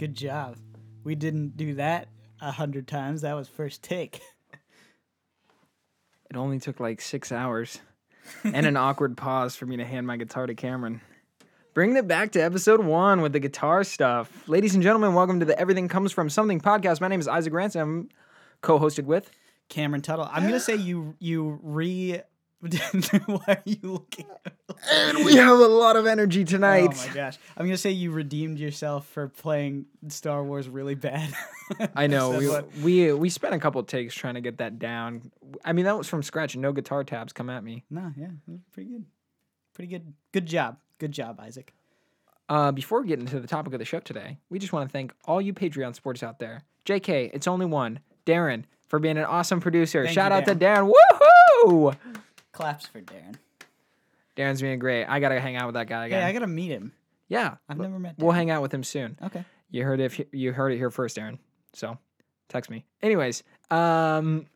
Good job. We didn't do that a hundred times. That was first take. It only took like six hours and an awkward pause for me to hand my guitar to Cameron. Bringing it back to episode one with the guitar stuff. Ladies and gentlemen, welcome to the Everything Comes From Something podcast. My name is Isaac Ransom. I'm co hosted with. Cameron Tuttle. I'm gonna say you you re. Why are you looking? And we have a lot of energy tonight. Oh my gosh! I'm gonna say you redeemed yourself for playing Star Wars really bad. I know we, what- we we spent a couple takes trying to get that down. I mean that was from scratch. No guitar tabs come at me. no, yeah, pretty good. Pretty good. Good job. Good job, Isaac. Uh, before we get into the topic of the show today, we just want to thank all you Patreon supporters out there. JK, it's only one. Darren for being an awesome producer. Thank Shout you, out to Darren. Woohoo! Claps for Darren. Darren's being great. I gotta hang out with that guy Yeah, again. I gotta meet him. yeah, I've never met. Him. We'll hang out with him soon. Okay. You heard it. You heard it here first, Darren. So, text me. Anyways, um,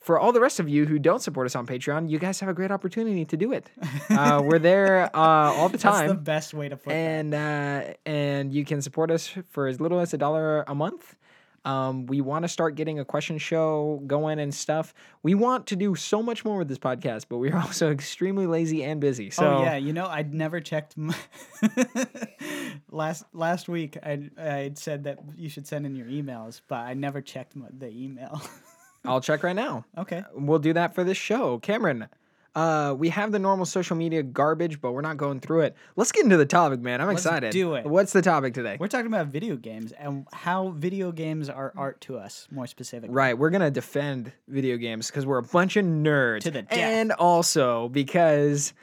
for all the rest of you who don't support us on Patreon, you guys have a great opportunity to do it. Uh, we're there uh, all the time. That's the best way to put it. and uh, and you can support us for as little as a dollar a month. Um, we want to start getting a question show going and stuff. We want to do so much more with this podcast, but we're also extremely lazy and busy. So oh yeah, you know I'd never checked. My last last week I I said that you should send in your emails, but I never checked my, the email. I'll check right now. okay. We'll do that for this show. Cameron, uh, we have the normal social media garbage, but we're not going through it. Let's get into the topic, man. I'm Let's excited. do it. What's the topic today? We're talking about video games and how video games are art to us, more specifically. Right, we're gonna defend video games because we're a bunch of nerds, To the death. and also because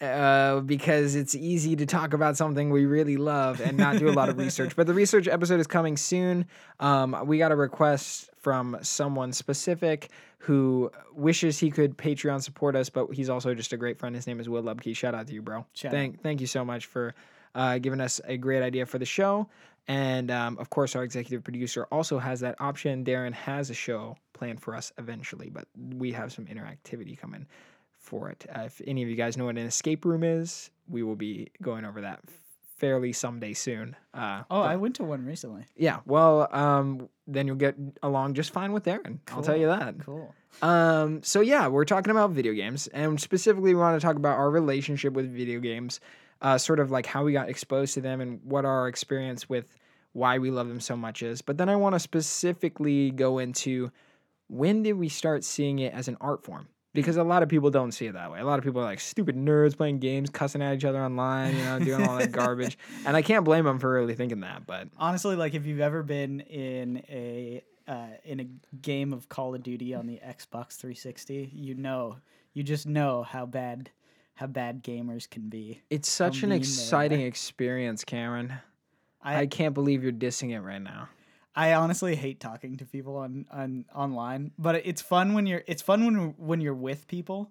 uh, because it's easy to talk about something we really love and not do a lot of research. But the research episode is coming soon. Um, we got a request from someone specific who wishes he could Patreon support us, but he's also just a great friend. His name is Will Lubke. Shout out to you, bro. Shout thank thank you so much for uh, giving us a great idea for the show. And um, of course, our executive producer also has that option. Darren has a show planned for us eventually, but we have some interactivity coming for it. Uh, if any of you guys know what an escape room is, we will be going over that fairly someday soon. Uh, Oh, but- I went to one recently. yeah. Well, um, then you'll get along just fine with Darren. I'll tell you that. Cool. Um, so yeah, we're talking about video games, and specifically, we want to talk about our relationship with video games, uh, sort of like how we got exposed to them and what our experience with why we love them so much is. But then I want to specifically go into when did we start seeing it as an art form? Because a lot of people don't see it that way. A lot of people are like stupid nerds playing games, cussing at each other online, you know, doing all that garbage. And I can't blame them for really thinking that. But Honestly, like if you've ever been in a uh, in a game of Call of Duty on the Xbox 360, you know, you just know how bad how bad gamers can be. it's such an exciting experience, Cameron. I I can't believe you're dissing it right now. I honestly hate talking to people on, on online, but it's fun when you're it's fun when when you're with people.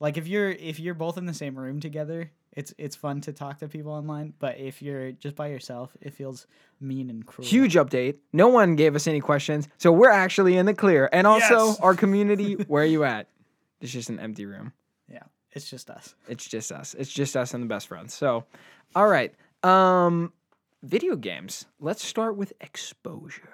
Like if you're if you're both in the same room together, it's it's fun to talk to people online. But if you're just by yourself, it feels mean and cruel. Huge update. No one gave us any questions, so we're actually in the clear. And also, Yes. our community, where are you at? It's just an empty room. Yeah, it's just us. It's just us. It's just us and the best friends. So, all right. Um, video games. Let's start with exposure.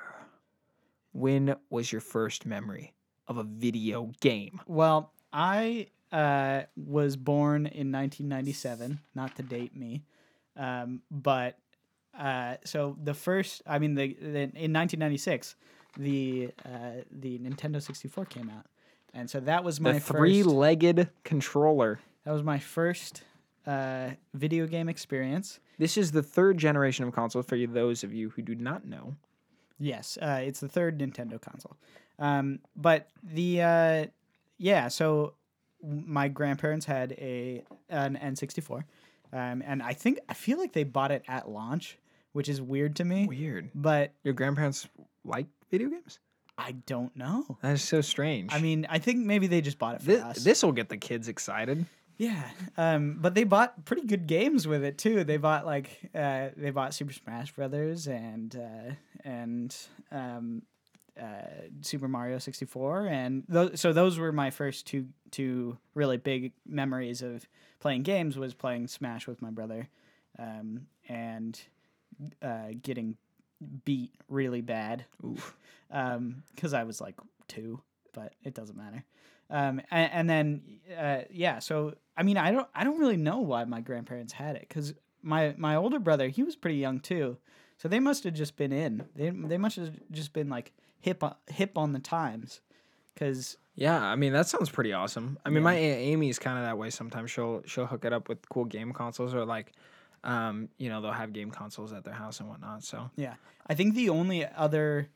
When was your first memory of a video game? Well, I uh, was born in 1997. Not to date me, um, but uh, so the first. I mean, the, the in 1996, the uh, the Nintendo 64 came out, and so that was my The first. three-legged controller. That was my first uh, video game experience. This is the third generation of consoles for you, those of you who do not know. Yes, uh, it's the third Nintendo console. Um, but the uh, yeah, so my grandparents had a an N64, um, and I think I feel like they bought it at launch, which is weird to me. Weird. But Your grandparents like video games? I don't know. That is so strange. I mean, I think maybe they just bought it for this us. this will get the kids excited. Yeah, um, but they bought pretty good games with it too. They bought like uh, they bought Super Smash Brothers and uh, and um, uh, Super Mario sixty four, and those, so those were my first two two really big memories of playing games. Was playing Smash with my brother, um, and uh, getting beat really bad because I was like two, but it doesn't matter. Um, and, and then uh, yeah, so I mean, I don't I don't really know why my grandparents had it because my my older brother he was pretty young too, so they must have just been in. They they must have just been like hip on, hip on the times, because Yeah, I mean that sounds pretty awesome. I mean, Yeah. my aunt Amy's kind of that way. Sometimes she'll she'll hook it up with cool game consoles or like, um, you know, they'll have game consoles at their house and whatnot. So Yeah, I think the only other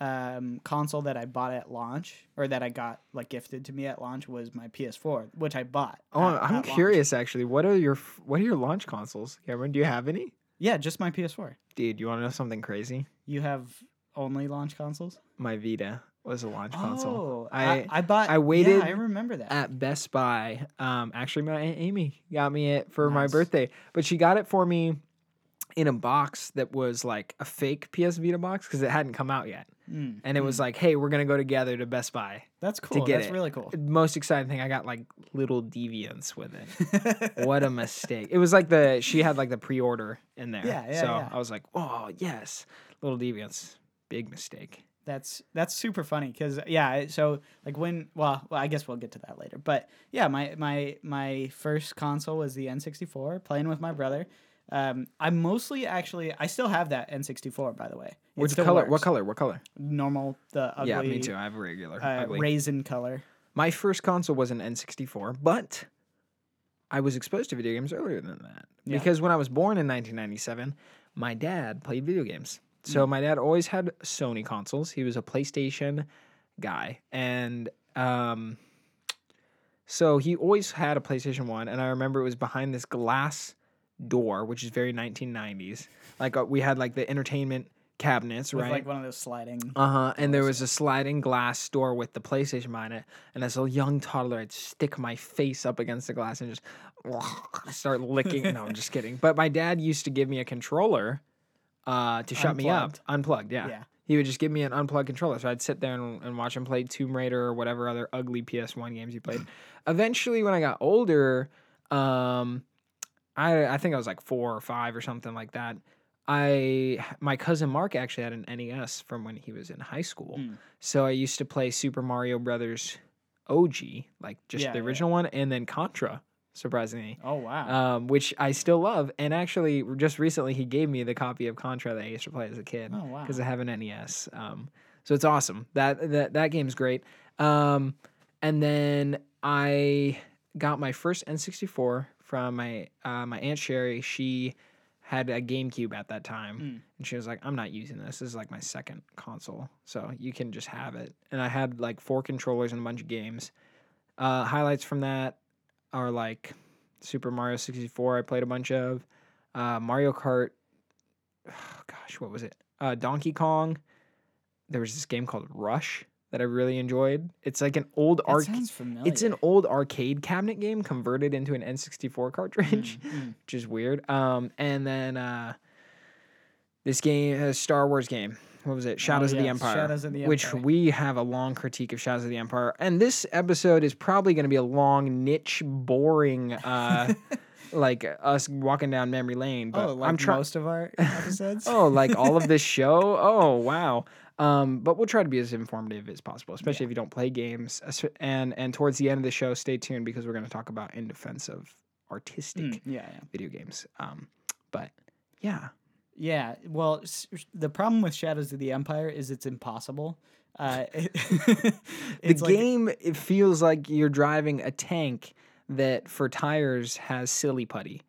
um, console that I bought at launch or that I got like gifted to me at launch was my PS4, which I bought. Oh, at- I'm at launch. curious actually. What are your what are your launch consoles, Cameron? Do you have any? Yeah, just my PS4. Dude, you want to know something crazy? You have only launch consoles? My Vita was a launch console. Oh, I- I, I bought. I waited Yeah, I remember that. At Best Buy, um, actually, my aunt Amy got me it for my birthday, but she got it for me in a box that was like a fake PS Vita box because it hadn't come out yet, Mm, and it was like, "Hey, we're gonna go together to Best Buy." That's cool. get That's it. really cool. Most exciting thing, I got like little deviants with it. what a mistake! It was like the she had like the pre-order in there, Yeah, yeah, so yeah. I was like, "Oh yes, little deviants." Big mistake. That's that's super funny because yeah. So like when well, well, I guess we'll get to that later. But yeah, my my my first console was the N64, playing with my brother. Um, I mostly actually I still have that N64 by the way. It Which color? What color? What color? Normal, the ugly, yeah, me too. I have a regular. Uh, raisin color. My first console was an N64, but I was exposed to video games earlier than that. Yeah. Because when I was born in 1997, my dad played video games. Mm. So my dad always had Sony consoles. He was a PlayStation guy. And um, so he always had a PlayStation 1. And I remember it was behind this glass door, which is very 1990s. Like uh, we had like the entertainment cabinets, With right? like one of those sliding. Uh huh. And there was a sliding glass door with the PlayStation behind it. And as a young toddler, I'd stick my face up against the glass and just start licking. no, I'm just kidding. But my dad used to give me a controller uh, to shut me up. Unplugged, yeah. Yeah. He would just give me an unplugged controller. So I'd sit there and, and watch him play Tomb Raider or whatever other ugly PS1 games he played. Eventually, when I got older, um, I, I think I was like four or five or something like that. I my cousin Mark actually had an NES from when he was in high school. Mm. So I used to play Super Mario Brothers OG, like just Yeah, the yeah. original one, and then Contra, surprisingly, Oh wow. um, which I still love. And actually, just recently he gave me the copy of Contra that I used to play as a kid oh wow. because I have an NES. Um, so it's awesome. That that that game's great. Um, and then I got my first N64 from my uh, my aunt Sherry. She had a GameCube at that time, Mm. and she was like, "I'm not using this. This is like my second console, so you can just have it." And I had like four controllers and a bunch of games. Uh, highlights from that are like Super Mario 64. I played a bunch of uh, Mario Kart. gosh, what was it? Uh, Donkey Kong. There was this game called Rush that I really enjoyed. It's like an old That arc. sounds familiar. It's an old arcade cabinet game converted into an N64 cartridge, Mm, mm. which is weird. Um, and then uh, this game, a Star Wars game. What was it? Shadows of the Oh, Empire. Shadows of the Empire, Which we have a long critique of Shadows of the Empire, and this episode is probably going to be a long, niche, boring, uh, like us walking down memory lane. But oh, like I'm trying. most of our episodes. Oh, like all of this show? Oh, wow. Um, but we'll try to be as informative as possible, especially if you don't play games. And and towards the end of the show, stay tuned because we're going to talk about in defense of artistic Mm, yeah, yeah. video games. Um, but yeah, Yeah, well, s- the problem with Shadows of the Empire is it's impossible. Uh, it- the like- game it feels like you're driving a tank that for tires has silly putty,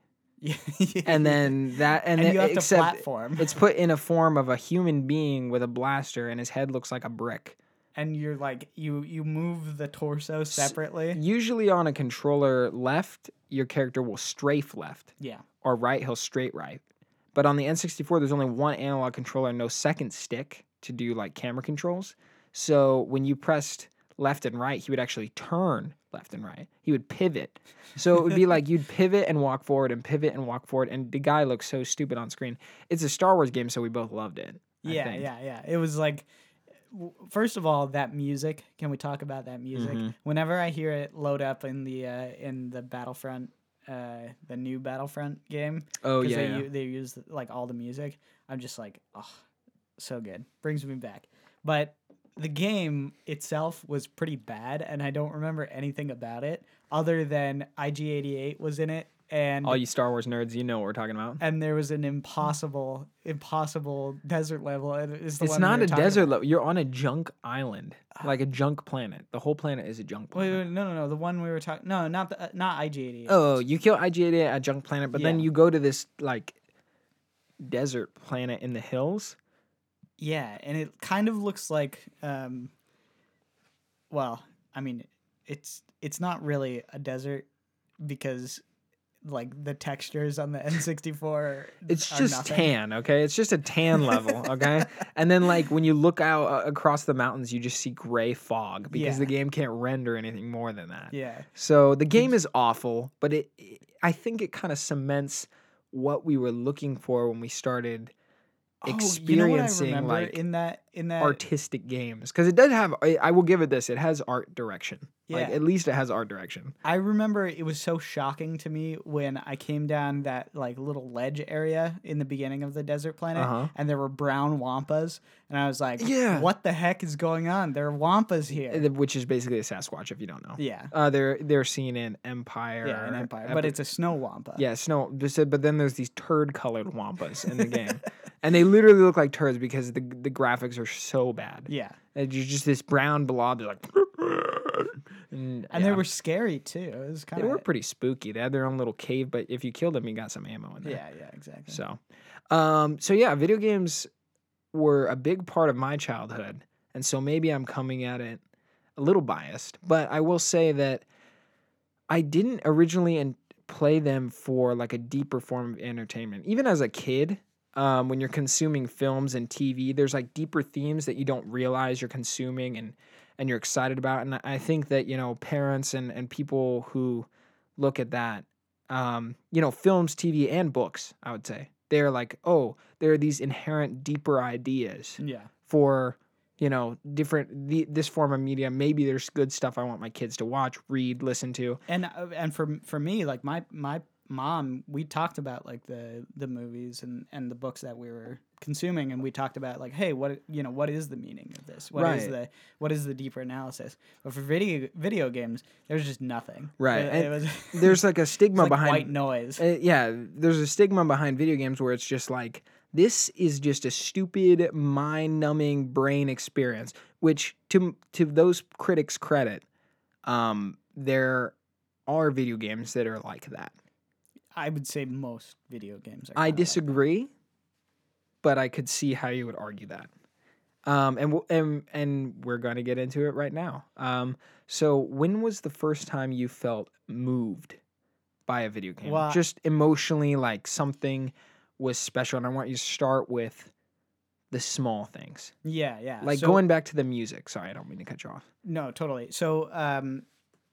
and then that and, and then you have to except platform, it's put in a form of a human being with a blaster, and his head looks like a brick. and you're like you you move the torso separately. Usually on a controller left, your character will strafe left, Yeah, or right, he'll straight right. But on the N64, there's only one analog controller, and no second stick to do like camera controls. So when you pressed left and right, he would actually turn left and right. He would pivot. So it would be like you'd pivot and walk forward and pivot and walk forward. And the guy looks so stupid on screen. It's a Star Wars game, so we both loved it. I yeah, think. yeah, yeah. It was like, first of all, that music. Can we talk about that music? Mhm. Whenever I hear it load up in the uh, in the Battlefront, uh, the new Battlefront game, Oh because yeah. they yeah. they use like all the music. I'm just like, oh, so good. Brings me back. But the game itself was pretty bad, and I don't remember anything about it other than IG88 was in it, and All you Star Wars nerds, you know what we're talking about. and there was an impossible, impossible desert level. And it's the It's we not a desert level. You're on a junk island, like a junk planet. The whole planet is a junk Wait, planet. wait, no, no, no. The one we were talking. No, not the uh, not IG88. Oh, you kill IG-88 at a junk planet, but then you go to this like desert planet in the hills. Yeah, and it kind of looks like um well, I mean, it's it's not really a desert because like the textures on the N64 It's are just nothing. tan, okay? It's just a tan level, okay? And then like when you look out uh, across the mountains, you just see gray fog because the game can't render anything more than that. Yeah. So the game is awful, but it I think it kind of cements what we were looking for when we started Oh, you know what I experiencing remember like in that in that artistic games because it does have I, I will give it this it has art direction like Yeah. at least it has art direction I remember it was so shocking to me when I came down that like little ledge area in the beginning of the desert planet Uh-huh. and there were brown wampas and I was like, Yeah. what the heck is going on? There are wampas here. Which is basically a Sasquatch if you don't know yeah. uh they're they're seen in Empire Yeah, an empire, but it's a snow wampa. yeah snow but then there's these turd colored wampas in the game and they literally look like turds because the the graphics are so bad Yeah. And you're just this brown blob they're like and, And they were scary too. It was kind of they were pretty spooky they had their own little cave but if you killed them you got some ammo in there Yeah, yeah, exactly. So, um, so yeah, video games were a big part of my childhood, and so maybe I'm coming at it a little biased, but I will say that I didn't originally and play them for like a deeper form of entertainment. Even as a kid, um, when you're consuming films and TV, there's like deeper themes that you don't realize you're consuming and and you're excited about. And I think that you know parents and and people who look at that um, you know, films, TV, and books, I would say. They're like, oh, there are these inherent deeper ideas yeah. for, you know, different, the, this form of media. Maybe there's good stuff I want my kids to watch, read, listen to. And uh, and for for me, like my my mom, we talked about like the the movies and and the books that we were consuming, and we talked about like, hey, what you know, what is the meaning of this? What is Right. the what is the deeper analysis? But for video video games, there's just nothing. Right, It, it was There's like a stigma like behind. white noise. Uh, yeah, there's a stigma behind video games where it's just like this is just a stupid, mind-numbing brain experience. Which, to to those critics' credit, um, there are video games that are like that. I would say most video games are. I that. disagree, but I could see how you would argue that. Um, and w- and and we're going to get into it right now. Um, so when was the first time you felt moved by a video game? Well, Just emotionally, like something was special. And I want you to start with the small things, Yeah, yeah. like So- going back to the music. Sorry, I don't mean to cut you off. No, totally. So, um,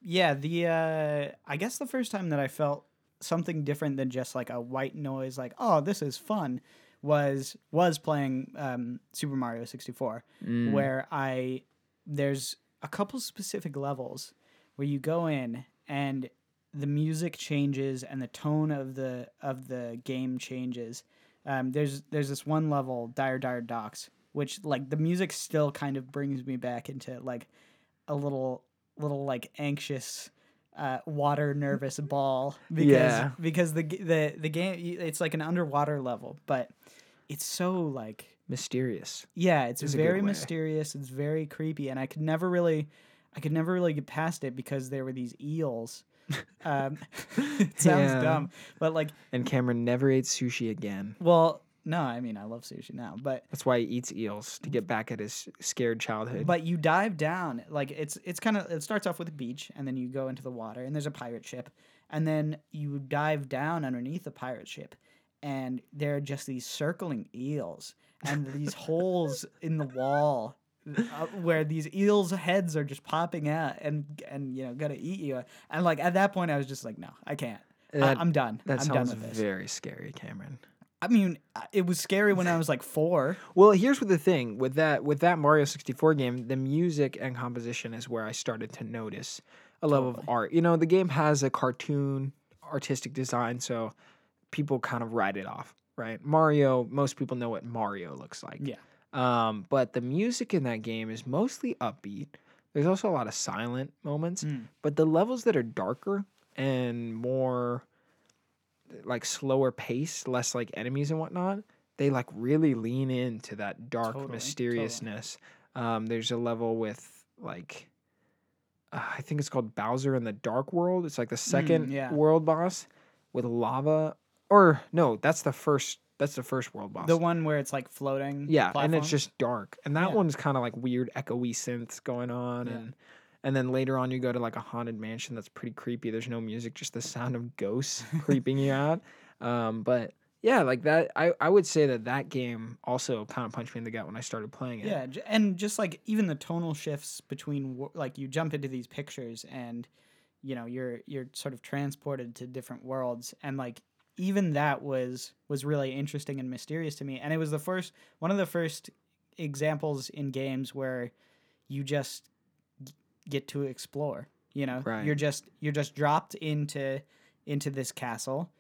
yeah, the uh, I guess the first time that I felt something different than just like a white noise, like oh, this is fun, was was playing um, Super Mario sixty four, Mm. where I there's a couple specific levels where you go in and the music changes and the tone of the of the game changes. Um, there's there's this one level, Dire Dire Docks, which like the music still kind of brings me back into like a little little like anxious uh, water nervous ball because Yeah. because the the the game it's like an underwater level but it's so like Mysterious. yeah it's Is very mysterious it's very creepy and I could never really I could never really get past it because there were these eels um, it sounds Yeah. dumb but like And Cameron never ate sushi again. well no I mean I love sushi now but That's why he eats eels to get back at his scared childhood. But you dive down, like it's it's kind of it starts off with a beach, and then you go into the water, and there's a pirate ship, and then you dive down underneath the pirate ship, and there are just these circling eels, and these holes in the wall. Uh, where these eels' heads are just popping out and and you know gonna eat you and like at that point I was just like no I can't That- I, I'm done That I'm done sounds with this very scary, Cameron. I mean it was scary when I was like four Well, here's what the thing with that with that Mario 64 game, the music and composition is where I started to notice a level of art. You know, the game has a cartoon artistic design, so people kind of write it off, right? Mario, most people know what Mario looks like. yeah Um, but the music in that game is mostly upbeat. There's also a lot of silent moments, Mm. but the levels that are darker and more like slower pace, less like enemies and whatnot, they like really lean into that dark Totally, totally. mysteriousness. Um, there's a level with like uh, I think it's called Bowser in the Dark World. It's like the second Mm, yeah. world boss with lava. Or no, that's the first. That's the first world boss. The one where it's like floating. yeah, and it's just dark, and that Yeah. one's kind of like weird echoey synths going on, Yeah. and and then later on you go to like a haunted mansion that's pretty creepy. There's no music, just the sound of ghosts creeping you out. Um, but yeah, like that. I I would say that that game also kind of punched me in the gut when I started playing it. Yeah, and just like even the tonal shifts between like you jump into these pictures and you know you're you're sort of transported to different worlds and like even that was was really interesting and mysterious to me and it was the first one of the first examples in games where you just get to explore you know Right. you're just you're just dropped into into this castle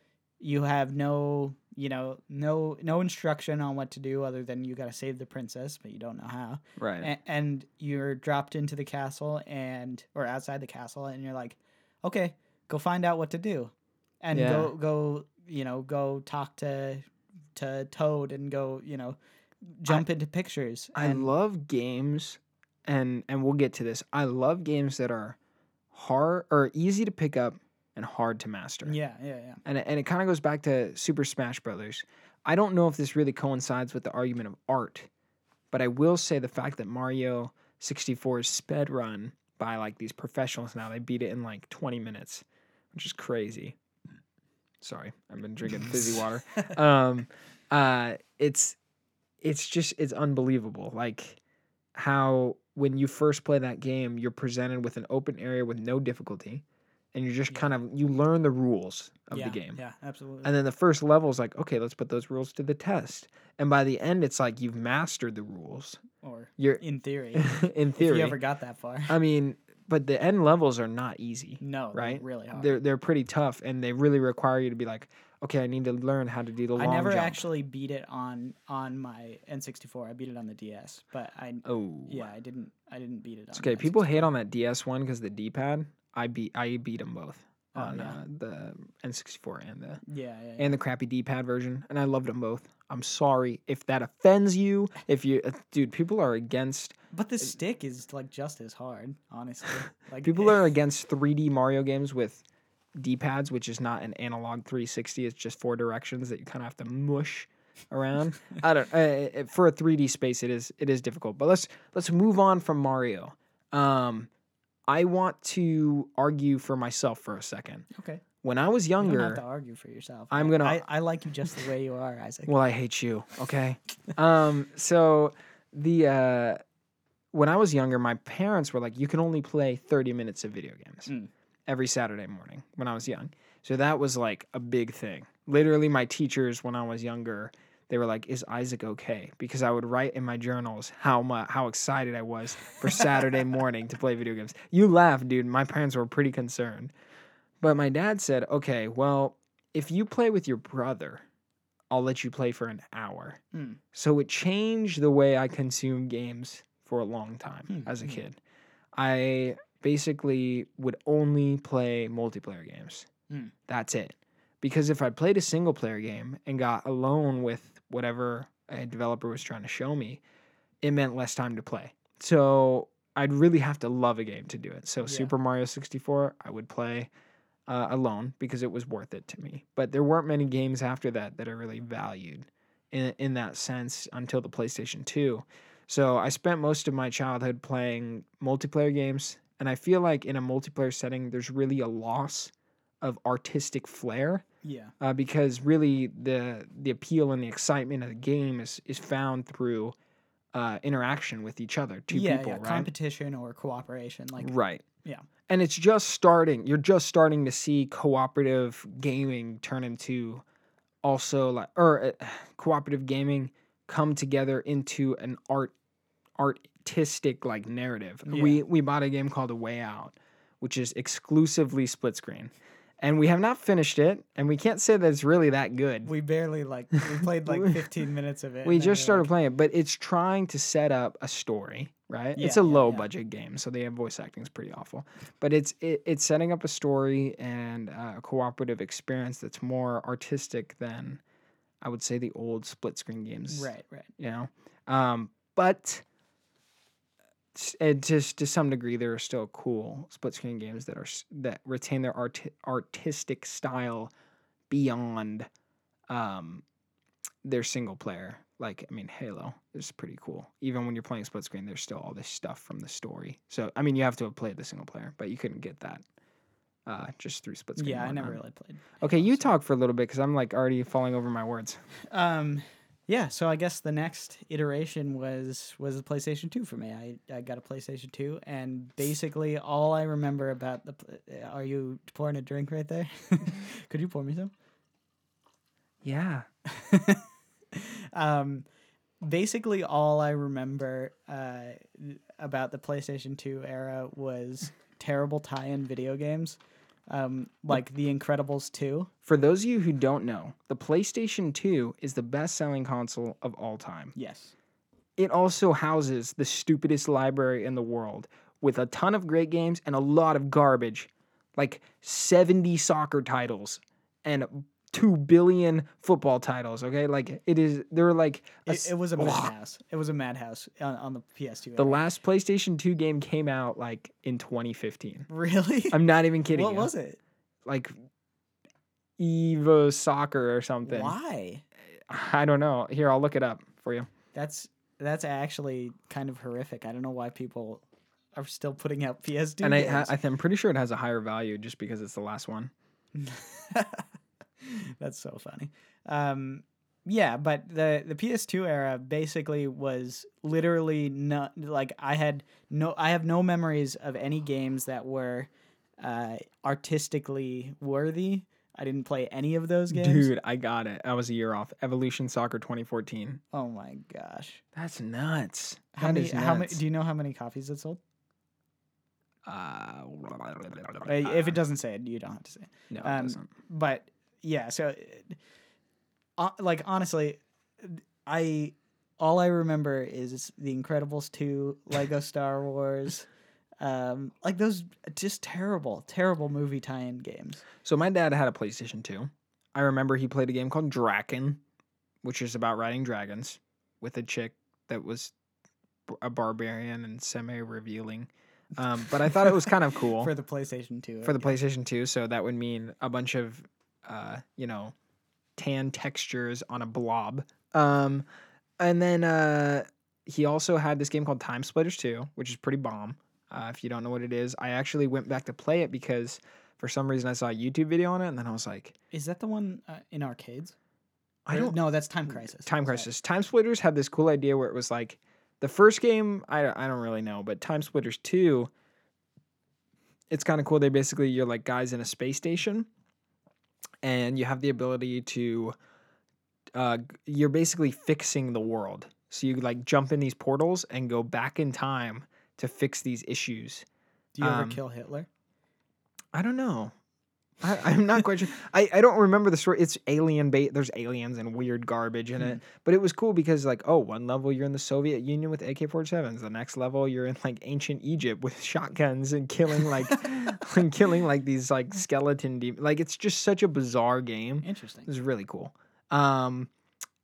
you have no you know no no instruction on what to do other than you got to save the princess but you don't know how right. A- and you're dropped into the castle and or outside the castle and you're like okay go find out what to do and Yeah. go go you know go talk to to toad and go you know jump into pictures I love games, and and we'll get to this. I love games that are hard or easy to pick up and hard to master. yeah yeah yeah and it, and it kind of goes back to Super Smash Brothers. I don't know if this really coincides with the argument of art, but I will say the fact that Mario 64 is sped run by like these professionals now. They beat it in like 20 minutes, which is crazy. Sorry, I've been drinking fizzy water. Um, uh, it's it's just it's unbelievable. Like how when you first play that game, you're presented with an open area with no difficulty, and you're just Yeah. kind of you learn the rules of yeah, the game. yeah absolutely And then the first level is like, okay, let's put those rules to the test. And by the end, it's like you've mastered the rules. or You're in theory in if theory. you ever got that far I mean, but the end levels are not easy. no they're right? really hard They're they're pretty tough, and they really require you to be like, okay, I need to learn how to do the long I never jump. actually beat it on on my N64. I beat it on the DS, but I Oh, yeah, I didn't I didn't beat it on It's okay. People N64. hate on that DS one because the D pad. I beat I beat them both Oh, on yeah. uh, the N64 and the Yeah, yeah, yeah. and the crappy D pad version, and I loved them both. I'm sorry if that offends you. If you, uh, dude, people are against but the stick is like just as hard, honestly. Like people are against 3D Mario games with D pads, which is not an analog 360. It's just four directions that you kind of have to mush around. I don't. Uh, uh, for a 3D space, it is it is difficult. But let's let's move on from Mario. Um, I want to argue for myself for a second. okay. When I was You don't have younger, to argue for yourself. I'm gonna- I, I like you just the way you are, Isaac. Well, I hate you. Okay. um. So the uh, when I was younger, my parents were like, "You can only play thirty minutes of video games Mm. Every Saturday morning." When I was young, so that was like a big thing. Literally, my teachers when I was younger, they were like, "Is Isaac okay?" Because I would write in my journals how much how excited I was for Saturday morning to play video games. You laugh, dude. My parents were pretty concerned, but my dad said, "Okay, well, if you play with your brother." I'll let you play for an hour. Hmm. So it changed the way I consume games for a long time Hmm, as a hmm. kid. I basically would only play multiplayer games. Hmm. That's it. Because if I played a single player game and got alone with whatever a developer was trying to show me, it meant less time to play. So I'd really have to love a game to do it. So Yeah. Super Mario 64, I would play uh, alone because it was worth it to me. But there weren't many games after that that I really valued in in that sense until the PlayStation 2. So I spent most of my childhood playing multiplayer games, and I feel like in a multiplayer setting, there's really a loss of artistic flair yeah. uh, because really the the appeal and the excitement of the game is is found through uh, interaction with each other, two yeah, people, yeah. right? Competition or cooperation. Like Right. Yeah. And it's just starting. You're just starting to see cooperative gaming turn into also like or uh, cooperative gaming come together into an art art artistic like narrative. Yeah. We we bought a game called A Way Out, which is exclusively split screen. and we have not finished it, and we can't say that it's really that good. We barely like we played like 15 minutes of it. We just started like, playing it, but it's trying to set up a story, right? Yeah, it's a yeah, low budget game, so the voice acting is pretty awful. But it's it, it's setting up a story and uh, a cooperative experience that's more artistic than I would say the old split screen games, Right, right. You know, um, but and to to some degree, there are still cool split screen games that are that retain their art artistic style beyond um, their single player. Like I mean, Halo is pretty cool. Even when you're playing split screen, there's still all this stuff from the story. So I mean, you have to have played the single player, but you couldn't get that uh, just through split screen. Yeah, I never really played. Okay, you so- talk for a little bit because I'm like already falling over my words. Um, yeah. So I guess the next iteration was was the PlayStation Two for me. I I got a PlayStation Two, and basically all I remember about the. uh, Are you pouring a drink right there? Could you pour me some? Yeah. um, basically, all I remember uh, about the PlayStation 2 era was terrible tie in video games, um, like The Incredibles 2. For those of you who don't know, the PlayStation 2 is the best selling console of all time. Yes. It also houses the stupidest library in the world with a ton of great games and a lot of garbage, like 70 soccer titles and 2 billion football titles. Okay. Like it is, there were like, a It, it was a madhouse. It was a madhouse on, on the PS2. The era. last PlayStation 2 game came out like in 2015. really? I'm not even kidding. what you. was it? Like Evo Soccer or something. Why? I don't know. Here, I'll look it up for you. That's that's actually kind of horrific. I don't know why people are still putting out PS2 and I, games. I, I'm pretty sure it has a higher value just because it's the last one. That's so funny. Um, yeah, but the the PS2 era basically was literally not like I had no I have no memories of any games that were uh, artistically worthy. I didn't play any of those games. Dude, I got it. I was a year off. Evolution Soccer 2014. Oh my gosh. That's nuts. How That many how many do you know how many copies it sold? Uh, Uh, if it doesn't say it, you don't have to say it. no, it um, doesn't. but yeah so uh, like honestly i all i remember is the incredibles 2 lego star wars um like those just terrible terrible movie tie-in games So my dad had a PlayStation 2. I remember he played a game called Drakan, which is about riding dragons with a chick that was a barbarian and semi-revealing. Um, but I thought it was kind of cool. for the playstation 2 for the guess. PlayStation 2. So that would mean a bunch of, uh, you know, tan textures on a blob. Um, and then uh, he also had this game called Time Splitters 2, which is pretty bomb. Uh, if you don't know what it is, I actually went back to play it because for some reason I saw a YouTube video on it, and then I was like, is that the one uh, in arcades I don't. know. that's time crisis Time. Crisis. Time Splitters had this cool idea where it was like the first game. I I don't really know, but Time Splitters two. It's kind of cool. They basically you're like guys in a space station, and you have the ability to. Uh, you're basically fixing the world. So you like jump in these portals and go back in time to fix these issues. do you ever um, kill hitler I don't know. I, I'm not quite sure. I, I don't remember the story. It's alien bait. There's aliens and weird garbage in it. But it was cool because like, oh, one level you're in the Soviet Union with AK-47s. The next level you're in like ancient Egypt with shotguns and killing like and killing like these like skeleton demons. like it's just such a bizarre game. interesting It was really cool. Um,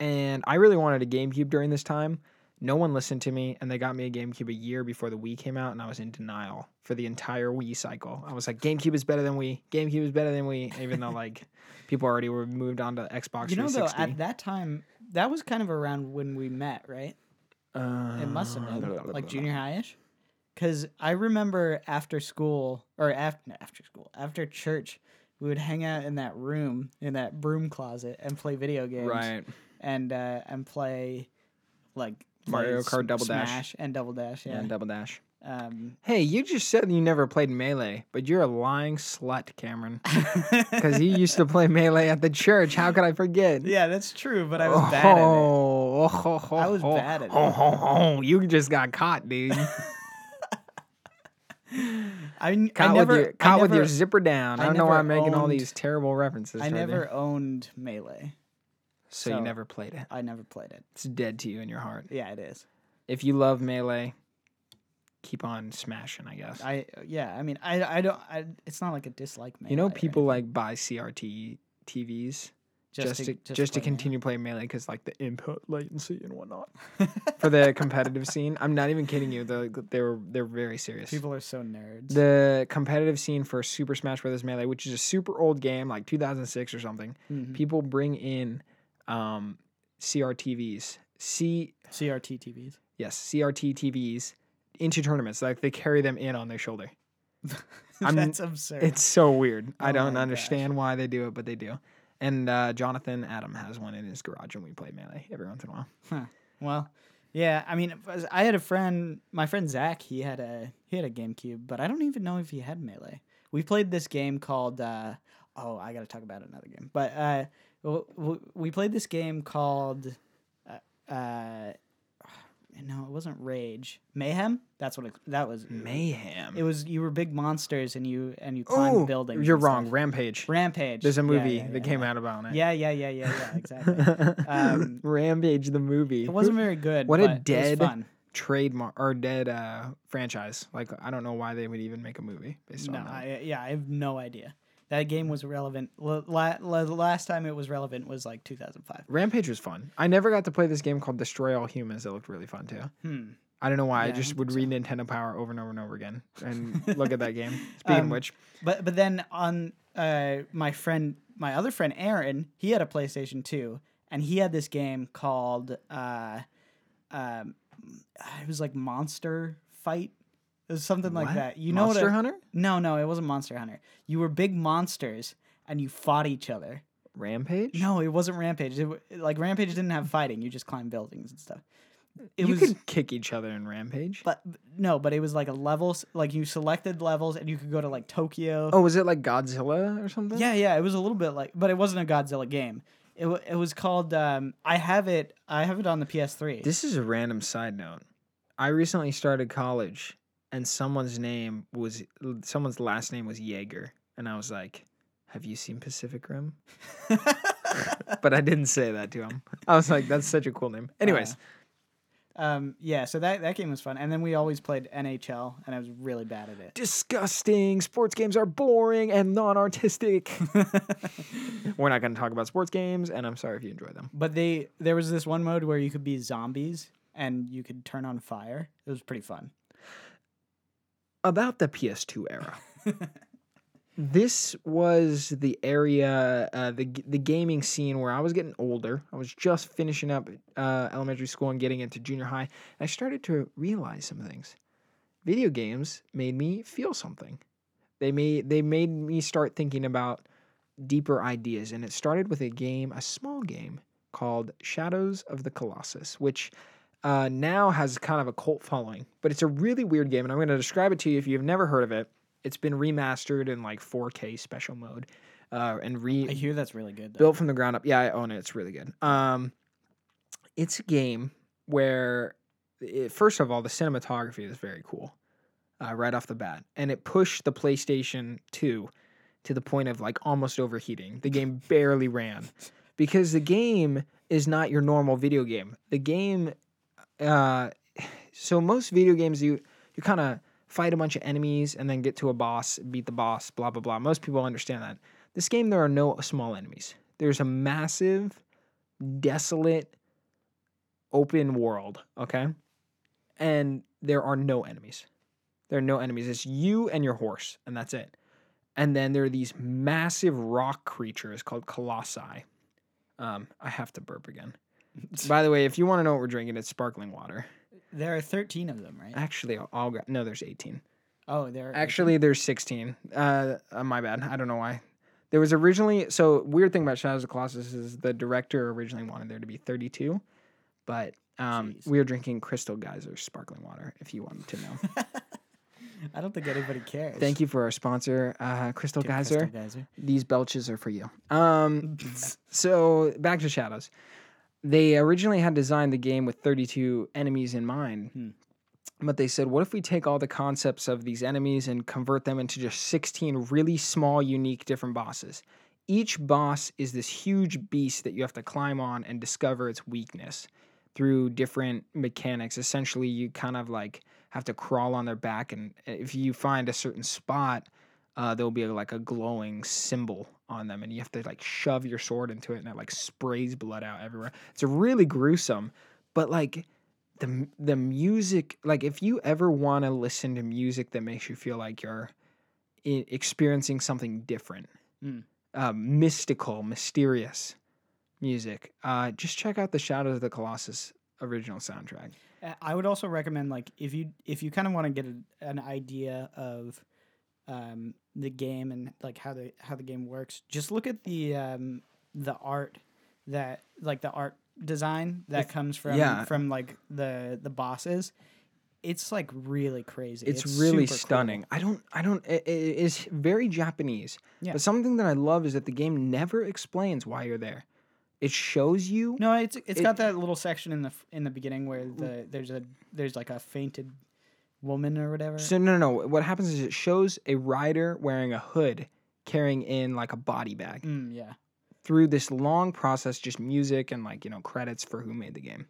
and I really wanted a GameCube during this time. No one listened to me, and they got me a GameCube a year before the Wii came out, and I was in denial for the entire Wii cycle. I was like, GameCube is better than Wii. GameCube is better than Wii, even though like people already were moved on to Xbox you know though 360. at that time that was kind of around when we met right uh, It must have been like junior high-ish. Because I remember after school or after after school after church, we would hang out in that room in that broom closet and play video games. Right. And uh, and play like Mario Kart Double Dash. Smash and Double Dash. Yeah, and Double Dash. um, Hey, you just said you never played Melee, but you're a lying slut, Cameron. Because you used to play Melee at the church. How could I forget? yeah, that's true. But I was bad at it. Oh, oh, oh, I was oh, bad at oh, it. oh, oh, You just got caught, dude. I, n- I Caught never, with your, I caught with your never- zipper down. I, I don't know why I'm never making all owned- these terrible references. I right never owned Melee. So, you never played it. I never played it. It's dead to you in your heart. Yeah, it is. If you love melee, keep on smashing. I guess. I yeah. I mean, I I don't. I, it's not like a dislike Melee. you know, people like buy CRT TVs just, to, just, to continue playing melee because like the input latency and whatnot for the competitive scene. I'm not even kidding you. They're they're they're very serious. People are so nerds. the competitive scene for Super Smash Bros. Melee, which is a super old game, like 2006 or something, Mhm. people bring in um, CRTVs, C CRT TVs. yes, CRT TVs into tournaments. Like they carry them in on their shoulder. That's absurd. It's so weird. I Oh don't my understand why they do it, but they do. And uh, Jonathan Adam has one in his garage, and we play melee every once in a while. Well, yeah. I mean, I had a friend. My friend Zach. He had a he had a GameCube, but I don't even know if he had melee. We played this game called. Uh, oh, I got to talk about another game. But uh, we played this game called. Uh, uh, no, it wasn't Rage. Mayhem. That's what it. That was. Mayhem. It was. You were big monsters, and you and you climbed oh, buildings. you're wrong. stuff. Rampage. Rampage. There's a Yeah, movie yeah, that yeah, came out about it. Yeah, yeah, yeah, yeah, yeah. Exactly. Um, Rampage, the movie. It wasn't very good. What a but it was dead trademark or dead uh, franchise. Like I don't know why they would even make a movie based No, on that. I, yeah, I have no idea. That game was relevant. La, la, la- the last time it was relevant was like 2005. Rampage was fun. I never got to play this game called Destroy All Humans. It looked really fun too. Hmm. I don't know why. I Yeah, I just would read Nintendo Power over and over and over again and look at that game. Speaking Um, which, But but then on uh, my friend, my other friend Aaron, he had a PlayStation 2, and he had this game called uh, um, it was like Monster Fight. It was something like What? that. You know Monster what? a- Hunter, No, no, it wasn't Monster Hunter. You were big monsters, and you fought each other. Rampage. No, it wasn't Rampage. It, w- like Rampage didn't have fighting. You just climbed buildings and stuff. It you was, could kick each other in Rampage. but no, but it was like a levels. Like you selected levels, and you could go to like Tokyo. Oh, was it like Godzilla or something? Yeah, yeah, it was a little bit like, but it wasn't a Godzilla game. It it was called. Um, I have it. I have it on the PS3. This is a random side note. I recently started college, and someone's name was someone's last name was Jaeger, and I was like, "Have you seen Pacific Rim?" But I didn't say that to him. I was like, "That's such a cool name." Anyways, um, yeah. So that that game was fun, and then we always played NHL, and I was really bad at it. disgusting. Sports games are boring and non-artistic. We're not going to talk about sports games, and I'm sorry if you enjoy them. But they there was this one mode where you could be zombies and you could turn on fire. It was pretty fun. About the PS2 era. this was the area, uh, the the gaming scene where I was getting older. I was just finishing up uh, elementary school and getting into junior high. I started to realize some things. Video games made me feel something. They made they made me start thinking about deeper ideas, and it started with a game, a small game called Shadows of the Colossus, which uh, now has kind of a cult following. But it's a really weird game, and I'm going to describe it to you if you've never heard of it. It's been remastered in like 4K special mode, uh, and re I hear that's really good. Though. built from the ground up. Yeah, I own it. It's really good. Um, it's a game where, it, first of all, the cinematography is very cool, uh, right off the bat, and it pushed the PlayStation Two to the point of like almost overheating. The game barely ran because the game is not your normal video game. The game, uh, so most video games you you kind of fight a bunch of enemies and then get to a boss, beat the boss, blah blah blah. Most people understand that. This game, there are no small enemies. There's a massive, desolate, open world, okay? And there are no enemies. There are no enemies. It's you and your horse, and that's it. And then there are these massive rock creatures called colossi. Um, I have to burp again. By the way, if you want to know what we're drinking, it's sparkling water. There are 13 of them, right? Actually, I'll, I'll. No, there's 18. Oh, there. Are Actually, there's 16. Uh, uh, my bad. I don't know why. There was originally so weird thing about Shadows of Colossus is the director originally wanted there to be 32, but um, Jeez. we are drinking Crystal Geyser sparkling water. If you wanted to know, I don't think anybody cares. thank you for our sponsor, uh, Crystal Geyser. Crystal Geyser. These belches are for you. Um, so back to Shadows. They originally had designed the game with 32 enemies in mind. Hmm. But they said, what if we take all the concepts of these enemies and convert them into just 16 really small, unique, different bosses? Each boss is this huge beast that you have to climb on and discover its weakness through different mechanics. Essentially, you kind of like have to crawl on their back, and if you find a certain spot, uh, there'll be like a glowing symbol on them, and you have to like shove your sword into it, and it like sprays blood out everywhere. It's really gruesome, but like the the music, like if you ever want to listen to music that makes you feel like you're experiencing something different, Mm. uh, mystical, mysterious music, uh, just check out the Shadows of the Colossus original soundtrack. I would also recommend like if you if you kind of want to get a, an idea of um, the game and like how the how the game works, just look at the um, the art that like the art design that If- comes from yeah. from like the the bosses. It's like really crazy. It's, really super cool. stunning. I don't, I don't. It, it is very Japanese. Yeah. But something that I love is that the game never explains why you're there. It shows you. No, it's it's It- got that little section in the in the beginning where the there's a there's like a fainted woman or whatever. So no, no, no. What happens is it shows a rider wearing a hood, carrying in like a body bag. Mm, yeah. through this long process, just music and like, you know, credits for who made the game.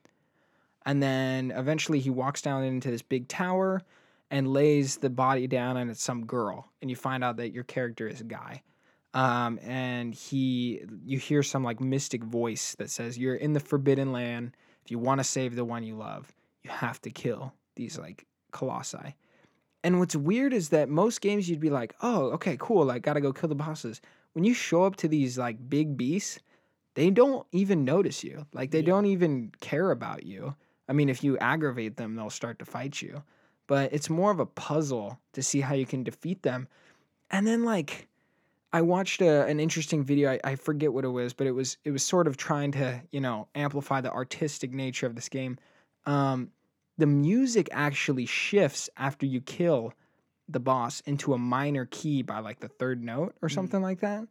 And then eventually he walks down into this big tower and lays the body down and it's some girl. And you find out that your character is a guy. Um, and he you hear some like mystic voice that says, You're in the forbidden land. If you want to save the one you love, you have to kill these like colossi. And what's weird is that most games you'd be like, oh, okay, cool, like gotta go kill the bosses when you show up to these like big beasts, they don't even notice you. Like they Yeah. don't even care about you. I mean, if you aggravate them, they'll start to fight you. But it's more of a puzzle to see how you can defeat them. And then like I watched a, an interesting video. I, I forget what it was, but it was it was sort of trying to you know amplify the artistic nature of this game. Um, the music actually shifts after you kill the boss into a minor key by like the third note or Mm. something like that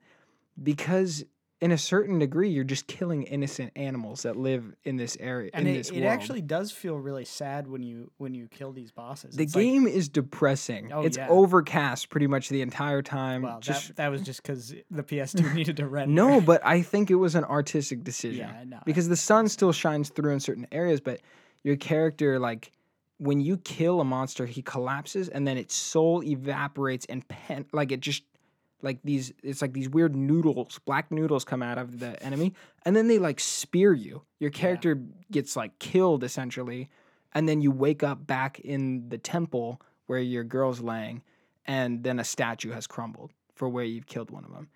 because in a certain degree you're just killing innocent animals that live in this area And it, it actually does feel really sad when you when you kill these bosses. the It's like- game is depressing. Oh, it's yeah. overcast pretty much the entire time. well, just that, that was just because the PS2 needed to render. no, but I think it was an artistic decision. yeah, no, because the sun still shines through in certain areas but your character like when you kill a monster he collapses and then its soul evaporates and pen like it just like these it's like these weird noodles black noodles come out of the enemy and then they like spear you. Your character gets like killed essentially and then you wake up back in the temple where your girl's laying and then a statue has crumbled for where you've killed one of them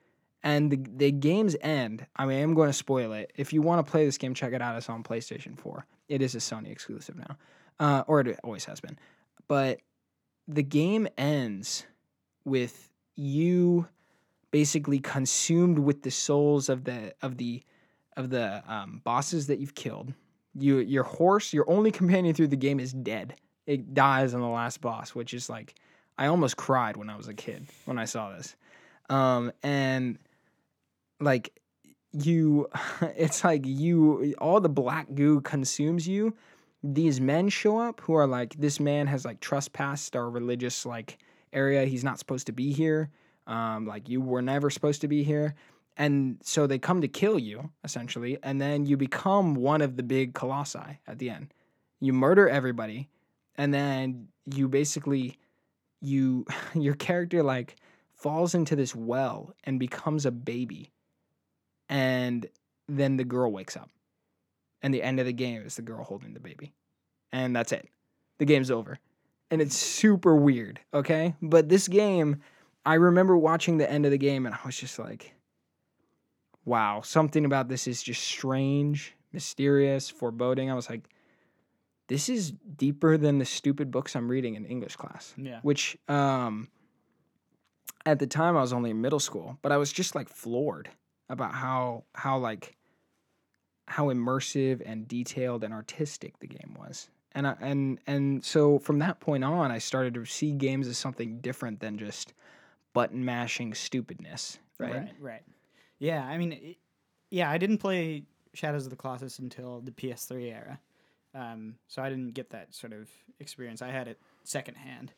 and the, the game's end i mean i'm going to spoil it. If you want to play this game check it out. It's on playstation 4 it is a sony exclusive now uh, or it always has been. But the game ends with you basically consumed with the souls of the of the of the um, bosses that you've killed. You your horse your only companion through the game is dead. It dies on the last boss which is like i almost cried when i was a kid when i saw this. Um, and like you it's like you all the black goo consumes you. These men show up who are like this man has like trespassed our religious like area. He's not supposed to be here. Um, like you were never supposed to be here. And so they come to kill you essentially. And then you become one of the big colossi at the end. You murder everybody. And then you basically you your character like falls into this well and becomes a baby and then the girl wakes up. And the end of the game is the girl holding the baby. And that's it. The game's over. And it's super weird okay? But this game i remember watching the end of the game and i was just like wow something about this is just strange mysterious foreboding. I was like this is deeper than the stupid books i'm reading in english class. Yeah, which um at the time I was only in middle school, but I was just like floored about how how like how immersive and detailed and artistic the game was. And I, and and so from that point on I started to see games as something different than just button mashing stupidness, right? right, right. Yeah, I mean, it, yeah, I didn't play Shadows of the Colossus until the PS3 era. Um, so I didn't get that sort of experience. I had it secondhand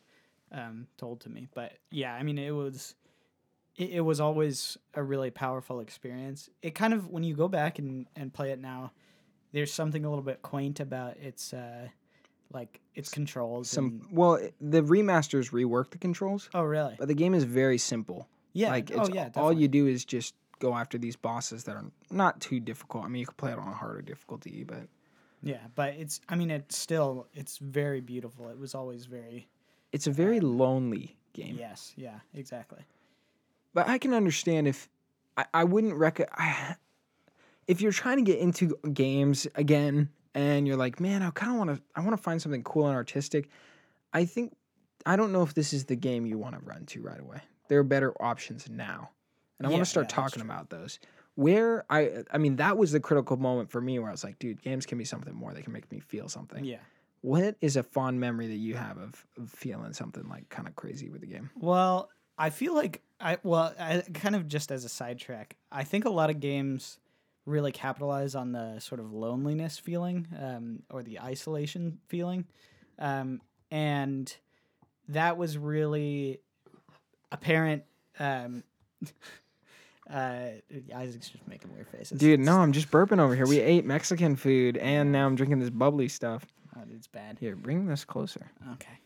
um, told to me. But yeah, I mean, it was it, it was always a really powerful experience. It kind of when you go back and, and play it now, there's something a little bit quaint about its uh, like its controls. Some and- well, the remasters rework the controls, oh really? but the game is very simple. Yeah. Like oh it's yeah. all you do is just go after these bosses that are not too difficult. I mean, you could play it on a harder difficulty, but Yeah, but it's. I mean, it's still. It's very beautiful. It was always very. it's a very lonely game. Yes. Yeah. Exactly. But I can understand if I, I wouldn't rec. If you're trying to get into games again and you're like, man, I kind of want to. I want to find something cool and artistic. I think I don't know if this is the game you want to run to right away. There are better options now, and I want to start yeah, talking about those. Where I, I mean, that was the critical moment for me where I was like, dude, games can be something more. They can make me feel something. Yeah. What is a fond memory that you have of, of feeling something like kind of crazy with the game? Well, I feel like I well, I kind of just as a sidetrack. I think a lot of games really capitalize on the sort of loneliness feeling um, or the isolation feeling, um, and that was really apparent. Um, uh, Isaac's just making weird faces. Dude, no, I'm just burping over here. We ate Mexican food and now I'm drinking this bubbly stuff. Oh, it's bad. Here, bring this closer. Okay.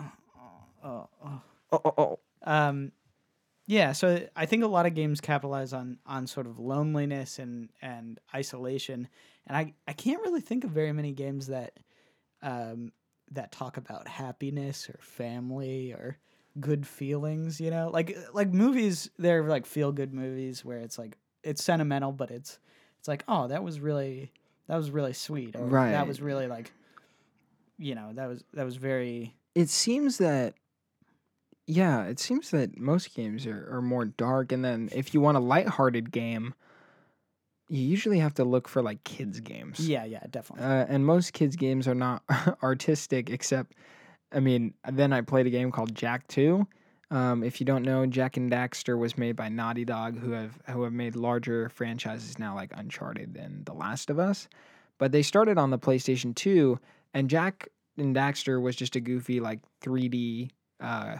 Oh, oh, oh. Oh, oh, oh. Um, yeah, so I think a lot of games capitalize on on sort of loneliness and and isolation, and I I can't really think of very many games that um that talk about happiness or family or good feelings. You know, like like movies, they're like feel good movies where it's like it's sentimental, but it's it's like oh that was really that was really sweet, or Right. that was really like you know that was that was very It seems that, yeah, it seems that most games are, are more dark. And then if you want a lighthearted game, you usually have to look for like kids' games. yeah yeah definitely Uh, and most kids' games are not artistic, except, I mean, then I played a game called Jak 2. Um, if you don't know, Jak and Daxter was made by Naughty Dog, who have who have made larger franchises now, like Uncharted and The Last of Us. But they started on the PlayStation 2, and Jak and Daxter was just a goofy, like 3D uh,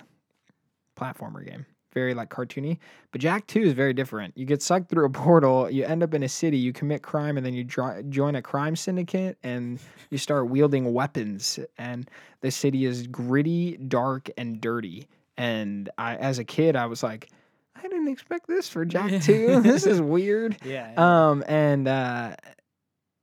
platformer game, very like cartoony. But Jak 2 is very different. You get sucked through a portal, you end up in a city, you commit crime, and then you dro- join a crime syndicate and you start wielding weapons. And the city is gritty, dark, and dirty. And I, as a kid, I was like, I didn't expect this for Jak 2. this is weird. yeah, yeah. Um, and uh,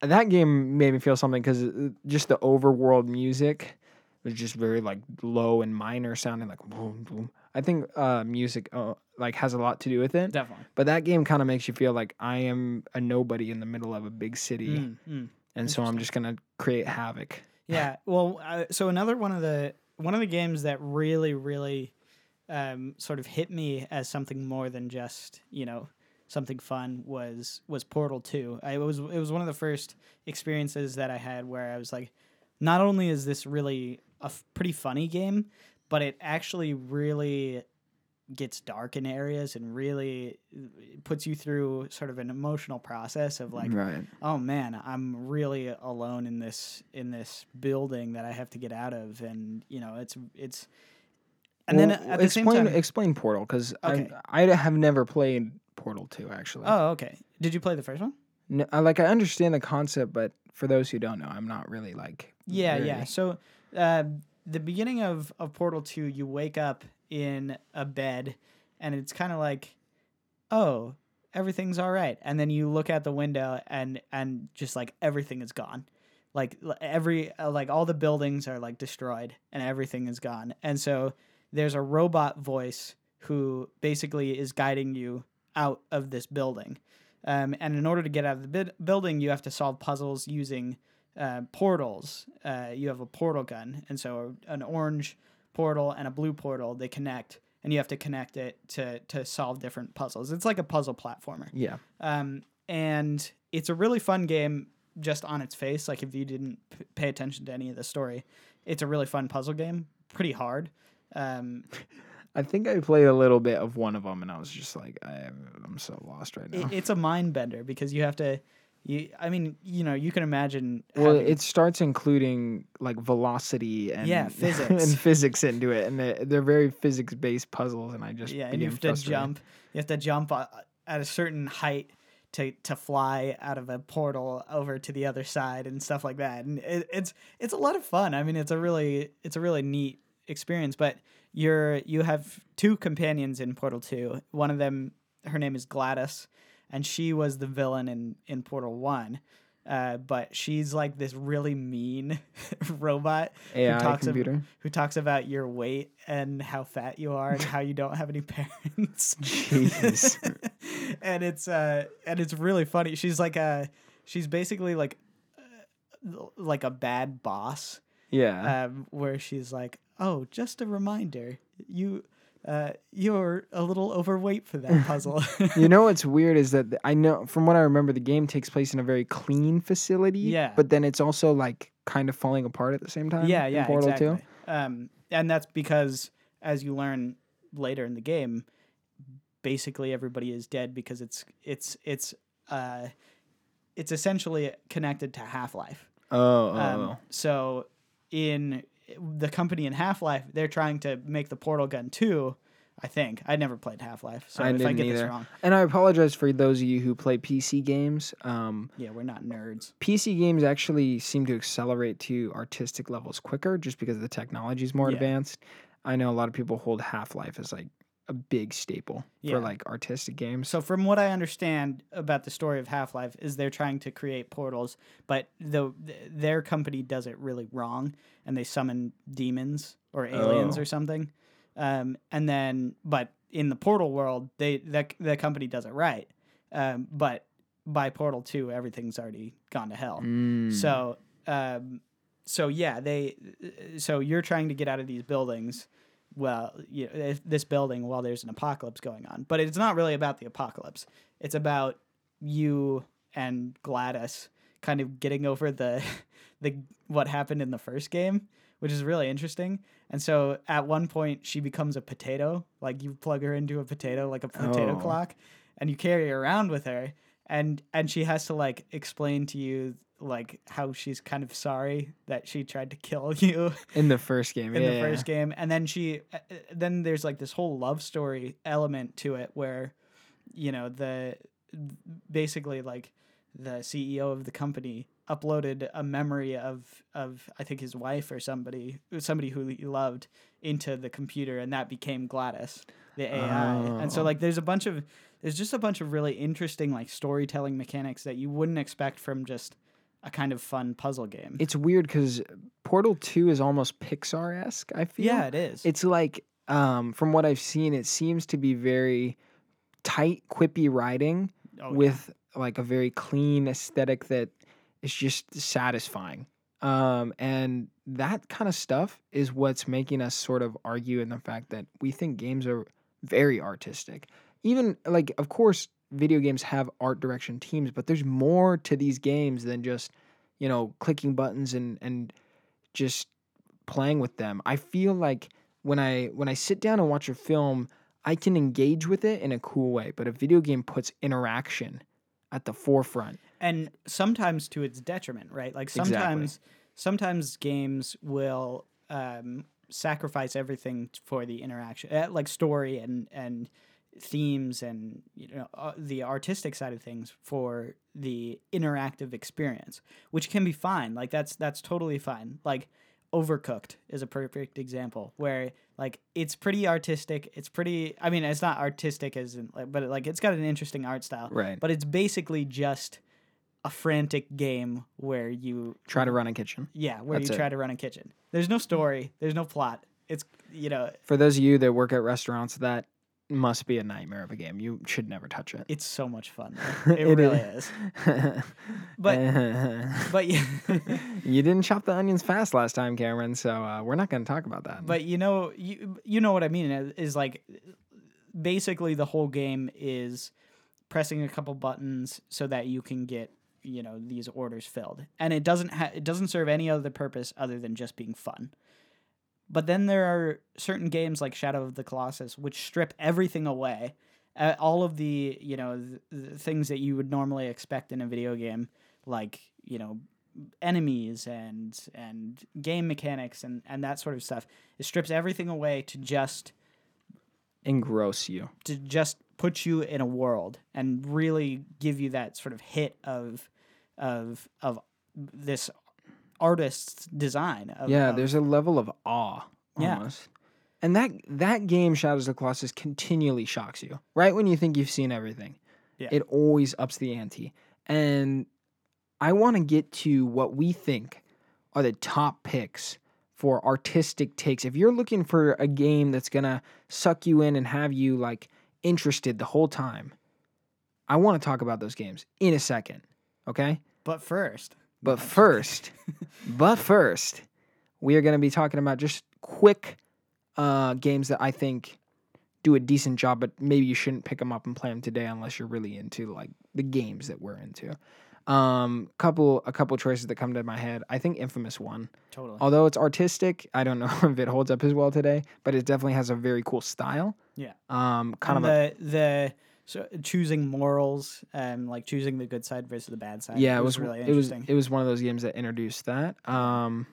that game made me feel something because just the overworld music was just very like low and minor sounding, like boom, boom. I think uh, music uh, like has a lot to do with it. definitely But that game kind of makes you feel like I am a nobody in the middle of a big city, Mm, mm. and so I'm just gonna create havoc. Yeah. Well, uh, so another one of the one of the games that really, really um, sort of hit me as something more than just you know something fun was was Portal Two. I it was it was one of the first experiences that I had where I was like, not only is this really a f- pretty funny game, but it actually really gets dark in areas and really uh, puts you through sort of an emotional process of like right. oh man i'm really alone in this in this building that i have to get out of and you know it's it's and then at the explain same time explain Portal because Okay. I I have never played Portal two actually. oh okay did you play the first one No, I- like I understand the concept, but for those who don't know, I'm not really like yeah yeah so uh, the beginning of of portal 2 you wake up in a bed and it's kind of like oh everything's all right. And then you look out the window and and just like everything is gone. Like every uh, like all the buildings are like destroyed and everything is gone. And so there's a robot voice who basically is guiding you out of this building. Um, and in order to get out of the building you have to solve puzzles using uh, portals uh, you have a portal gun and so an orange portal and a blue portal they connect and you have to connect it to to solve different puzzles it's like a puzzle platformer Yeah. um, and it's a really fun game just on its face. Like if you didn't p- pay attention to any of the story, it's a really fun puzzle game. Pretty hard. Um, I think I played a little bit of one of them, and I was just like, I am, I'm so lost right now. it, it's a mind bender because you have to You, I mean, you know, you can imagine. Well, having- it starts including like velocity and Yeah, physics. and physics into it, and they're, they're very physics based puzzles. And I just yeah, and you have to jump. You have to jump uh, at a certain height to to fly out of a portal over to the other side and stuff like that. And it, it's it's a lot of fun. I mean, it's a really it's a really neat experience. But you're you have two companions in Portal Two. One of them, her name is GLaDOS, and she was the villain in in Portal One. Uh, but she's like this really mean robot AI who talks ab- who talks about your weight and how fat you are and how you don't have any parents. Jeez. and it's uh and it's really funny. She's like a she's basically like uh, like a bad boss Yeah. um where she's like, "Oh, just a reminder. You uh you're a little overweight for that puzzle." you know what's weird is that I know from what I remember, the game takes place in a very clean facility. Yeah. But then it's also like kind of falling apart at the same time. yeah, in yeah, Portal exactly. 2. Um and that's because as you learn later in the game, basically everybody is dead because it's it's it's uh it's essentially connected to Half-Life. Oh, oh, Um, oh. so in the company in Half Life, they're trying to make the portal gun too. I think I never played Half Life, so I if I get this wrong, And I apologize for those of you who play PC games. Um, yeah, we're not nerds. PC games actually seem to accelerate to artistic levels quicker just because the technology is more Yeah. advanced. I know a lot of people hold Half Life as like a big staple Yeah. for like artistic games. So from what I understand about the story of Half Life, is they're trying to create portals, but the their company does it really wrong, and they summon demons or aliens Oh. or something. Um, and then, but in the portal world, they the the company does it right. Um, but by Portal Two, everything's already gone to hell. Mm. So, um, so yeah, they. So you're trying to get out of these buildings. Well, you know, this building while there's an apocalypse going on, but it's not really about the apocalypse. It's about you and GLaDOS kind of getting over the the what happened in the first game, which is really interesting. And so at one point she becomes a potato, like you plug her into a potato like a potato Oh. clock and you carry her around with her and and she has to like explain to you like how she's kind of sorry that she tried to kill you in the first game. in yeah, the yeah. first game and then she uh, uh, then there's like this whole love story element to it where you know the basically like the CEO of the company uploaded a memory of of I think his wife or somebody somebody who he loved into the computer and that became GLaDOS the AI and so Oh. like there's a bunch of there's just a bunch of really interesting like storytelling mechanics that you wouldn't expect from just a kind of fun puzzle game. It's weird because Portal Two is almost Pixar esque. I feel. yeah, it is. It's like, um, from what I've seen, it seems to be very tight, quippy writing Oh, yeah. with like a very clean aesthetic that is just satisfying. Um, and that kind of stuff is what's making us sort of argue in the fact that we think games are very artistic. Even like, of course, video games have art direction teams, but there's more to these games than just, you know, clicking buttons and and just playing with them. I feel like when I when I sit down and watch a film, I can engage with it in a cool way, but a video game puts interaction at the forefront. and sometimes to its detriment, right? Like sometimes sometimes games will um, sacrifice everything for the interaction, uh, like story and and themes and you know uh, the artistic side of things for the interactive experience, which can be fine. Like that's that's totally fine. Like Overcooked is a perfect example where like it's pretty artistic. It's pretty. I mean, it's not artistic as in, like, but like it's got an interesting art style Right. but it's basically just a frantic game where you Try to run a kitchen. yeah where That's you it. try to run a kitchen there's no story there's no plot it's you know For those of you that work at restaurants, that must be a nightmare of a game. You should never touch it. it's so much fun though. it, It really is. is but but yeah you didn't chop the onions fast last time, Cameron. So uh, we're not going to talk about that. but you know you you know what i mean is, is like basically the whole game is pressing a couple buttons so that you can get you know these orders filled and it doesn't ha- it doesn't serve any other purpose other than just being fun but then there are certain games like shadow of the colossus which strip everything away uh, all of the you know th- the things that you would normally expect in a video game, like you know enemies and and game mechanics and and that sort of stuff. It strips everything away to just Engross you. to just put you in a world and really give you that sort of hit of of of this artist's design. Of, Yeah, of- there's a level of awe Yeah. And that that game, Shadows of the Colossus, continually shocks you. Right when you think you've seen everything. Yeah. It always ups the ante. And I want to get to what we think are the top picks for artistic takes. If you're looking for a game that's gonna suck you in and have you like interested the whole time, I want to talk about those games in a second. Okay? but first, But first, but first, we are going to be talking about just quick uh, games that I think do a decent job, but maybe you shouldn't pick them up and play them today unless you're really into like the games that we're into. Um, couple a couple choices that come to my head. I think Infamous one, totally. although it's artistic, I don't know if it holds up as well today, but it definitely has a very cool style. Yeah. Um, kind and of a, the the so choosing morals, um, like choosing the good side versus the bad side. yeah, it was really it was interesting. it was one of those games that introduced that. Um,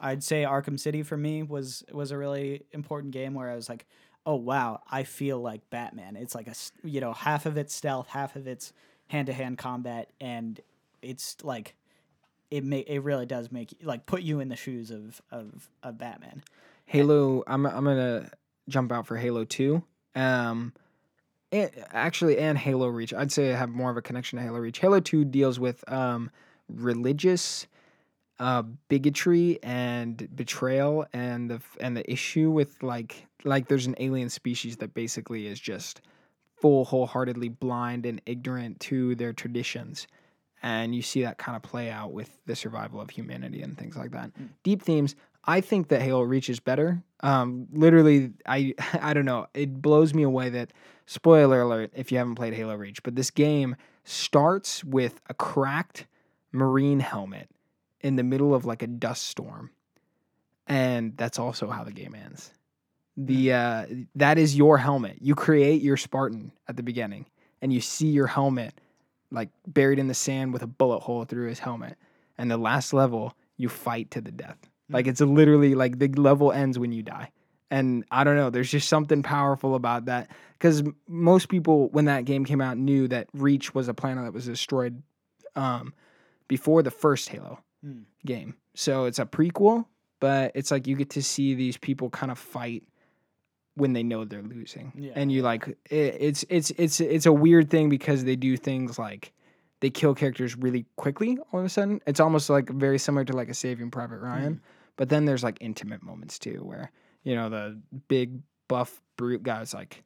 I'd say Arkham City for me was was a really important game where I was like, oh wow, I feel like Batman. It's like a you know half of it's stealth, half of it's hand to hand combat, and it's like it may it really does make like put you in the shoes of of, of Batman. Halo. I'm I'm gonna jump out for Halo Two. Um, and, actually, and Halo Reach. I'd say I have more of a connection to Halo Reach. Halo Two deals with um religious uh bigotry and betrayal and the and the issue with like like there's an alien species that basically is just full wholeheartedly blind and ignorant to their traditions and you see that kind of play out with the survival of humanity and things like that deep themes i think that halo reach is better. Um literally i i don't know. It blows me away that spoiler alert if you haven't played halo reach but this game starts with a cracked marine helmet in the middle of like a dust storm. And that's also how the game ends. The uh that is your helmet. You create your spartan at the beginning and you see your helmet like buried in the sand with a bullet hole through his helmet. And the last level you fight to the death like it's literally like the level ends when you die. And i don't know there's just something powerful about that. Because most people when that game came out knew that reach was a planet that was destroyed um before the first halo Hmm. game. So it's a prequel but it's like you get to see these people kind of fight when they know they're losing. Yeah. and you like it, it's it's it's it's a weird thing because they do things like they kill characters really quickly all of a sudden. It's almost like very similar to like a saving private ryan but then there's like intimate moments too where you know the big buff brute guy's like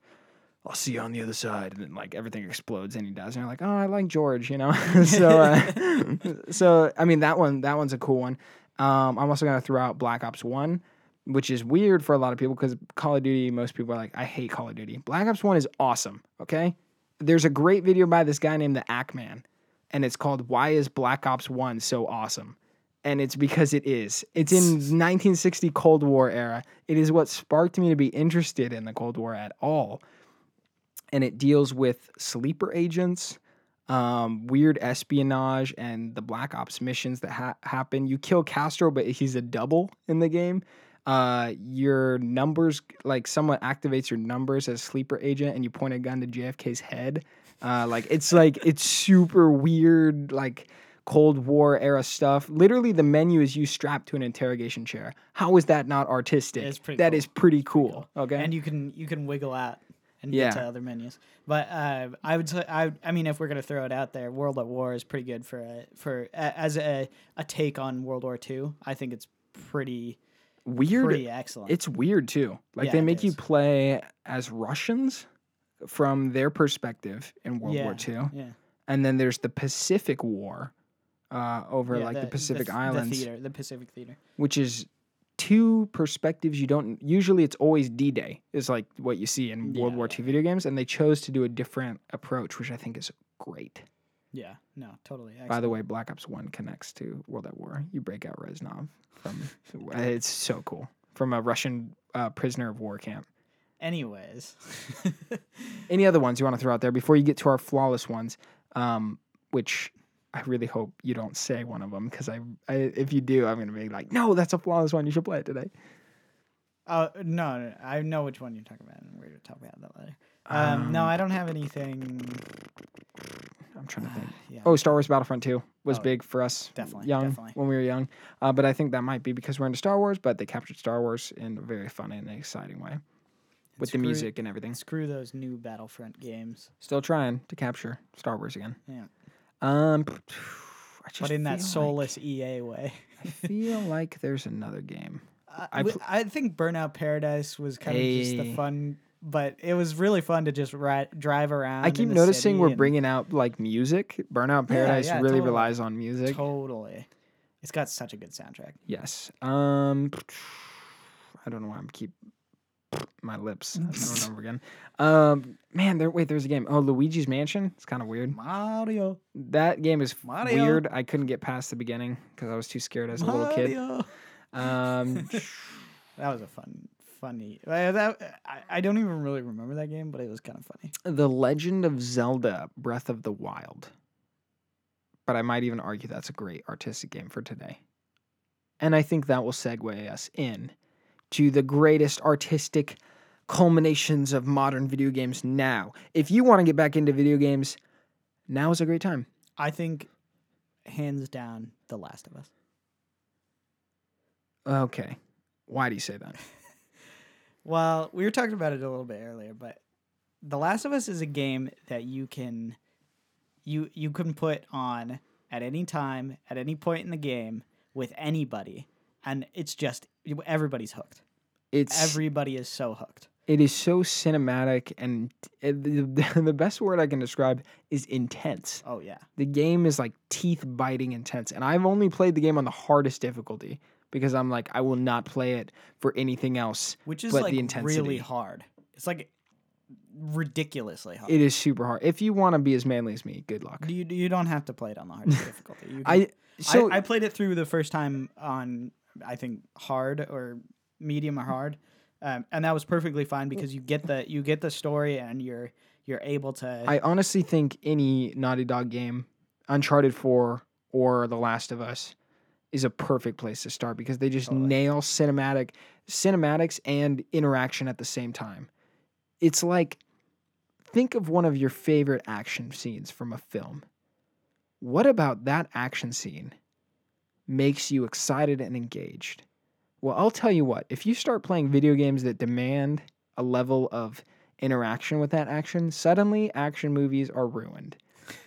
I'll see you on the other side, and then like everything explodes and he does. and you're like, oh, I like George, you know. so, uh, so I mean that one, that one's a cool one. Um, I'm also gonna throw out Black Ops One, which is weird for a lot of people because Call of Duty, most people are like, I hate Call of Duty. Black Ops One is awesome. Okay, there's a great video by this guy named the Ackman, and it's called "Why Is Black Ops One So Awesome." And it's because it is. It's in 1960 Cold War era. It is what sparked me to be interested in the Cold War at all and it deals with sleeper agents, um, weird espionage, and the Black Ops missions that ha- happen. You kill Castro, but he's a double in the game. Uh, your numbers, like someone activates your numbers as sleeper agent, and you point a gun to JFK's head. Uh, like it's like it's super weird, like Cold War era stuff. Literally, the menu is you strapped to an interrogation chair. How is that not artistic? It's pretty That cool. is pretty cool. Okay. and you can you can wiggle out and Yeah. get to other menus. But uh, I would say I I mean if we're gonna throw it out there, World at War is pretty good for a, for a, as a, a take on World War II. I think it's pretty weird. pretty excellent. It's weird too. Like Yeah, they make you play as Russians from their perspective in World yeah, War II, Yeah. and then there's the Pacific War uh, over Yeah, like the, Pacific th- Islands, the theater, the Pacific theater. which is two perspectives you don't usually it's always D-Day is like what you see in World War yeah. II video games and they chose to do a different approach which I think is great. Yeah, no, totally. Excellent. By the way, Black Ops 1 connects to World at War. You break out Reznov from it's so cool. From a Russian uh, prisoner of war camp. Anyways, Any other ones you want to throw out there before you get to our flawless ones? Um, which I really hope you don't say one of them because I, I, if you do, I'm gonna be like, no, that's a flawless one. You should play it today. oh no, no, I know which one you're talking about, and we're gonna talk about that later. Um, no, Um, I don't have anything. I'm trying to think. Yeah. Oh, Star Wars Battlefront 2 was Oh, big for us. definitely, Young definitely. when we were young. Uh, but I think that might be because we're into Star Wars, but they captured Star Wars in a very fun and exciting way with the music and everything. Screw those new Battlefront games. Still trying to capture Star Wars again. Yeah. Um, I just But in that feel soulless EA way. I feel like there's another game. I, I pl- I think Burnout Paradise was kind of just the Hey. fun, but it was really fun to just ri- drive around. I in keep the noticing city we're and- bringing out like music. Burnout Yeah, Paradise yeah, really totally. relies on music. Totally. It's got such a good soundtrack. Yes. Um, I don't know why I'm keep my lips over and over again. Um, man, there. Wait, there's a game. Oh, Luigi's Mansion. It's kind of weird. Mario. That game is Mario. weird. I couldn't get past the beginning because I was too scared as a little kid. Um, That was a fun, funny. I, that, I, I don't even really remember that game, but it was kind of funny. The Legend of Zelda: Breath of the Wild. But I might even argue that's a great artistic game for today. And I think that will segue us in to the greatest artistic culminations of modern video games now. If you want to get back into video games, now is a great time. I think, hands down, The Last of Us. Okay. Why do you say that? Well, we were talking about it a little bit earlier, but The Last of Us is a game that you can you you can put on at any time, at any point in the game with anybody, and it's just everybody's hooked. It's Everybody is so hooked. it is so cinematic and it, the, the best word I can describe is intense. Oh yeah. The game is like teeth biting intense and I've only played the game on the hardest difficulty because I'm like I will not play it for anything else. Which is But like the intensity. really hard. It's like ridiculously hard. It is super hard. If you want to be as manly as me, good luck. you you don't have to play it on the hardest difficulty. Can, I so I, I played it through the first time on I think hard or medium or hard, um, and that was perfectly fine because you get the you get the story and you're you're able to. I honestly think any Naughty Dog game, Uncharted 4 or The Last of Us, is a perfect place to start because they just Totally. nail cinematic cinematics and interaction at the same time. It's like think of one of your favorite action scenes from a film. What about that action scene makes you excited and engaged? Well, I'll tell you what, if you start playing video games that demand a level of interaction with that action, suddenly action movies are ruined.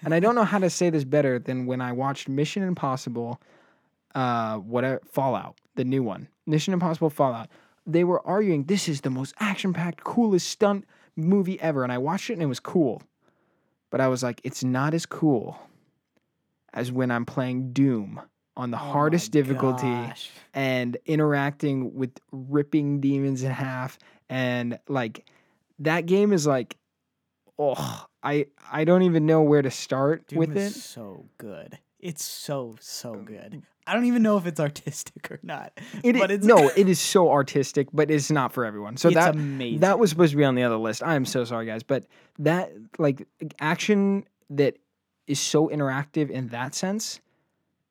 And I don't know how to say this better than when I watched Mission Impossible, uh, whatever Fallout, the new one, Mission Impossible Fallout. They were arguing this is the most action-packed, coolest stunt movie ever, and I watched it and it was cool, but I was like, it's not as cool as when I'm playing Doom on the Oh hardest difficulty gosh. and interacting with ripping demons in half and like that game is like oh i i don't even know where to start Doom with it so good. It's so so um, good. I don't even know if it's artistic or not. it but is, it's no it is so artistic but it's not for everyone so it's that amazing. that was supposed to be on the other list i am so sorry guys but that like action that is so interactive in that sense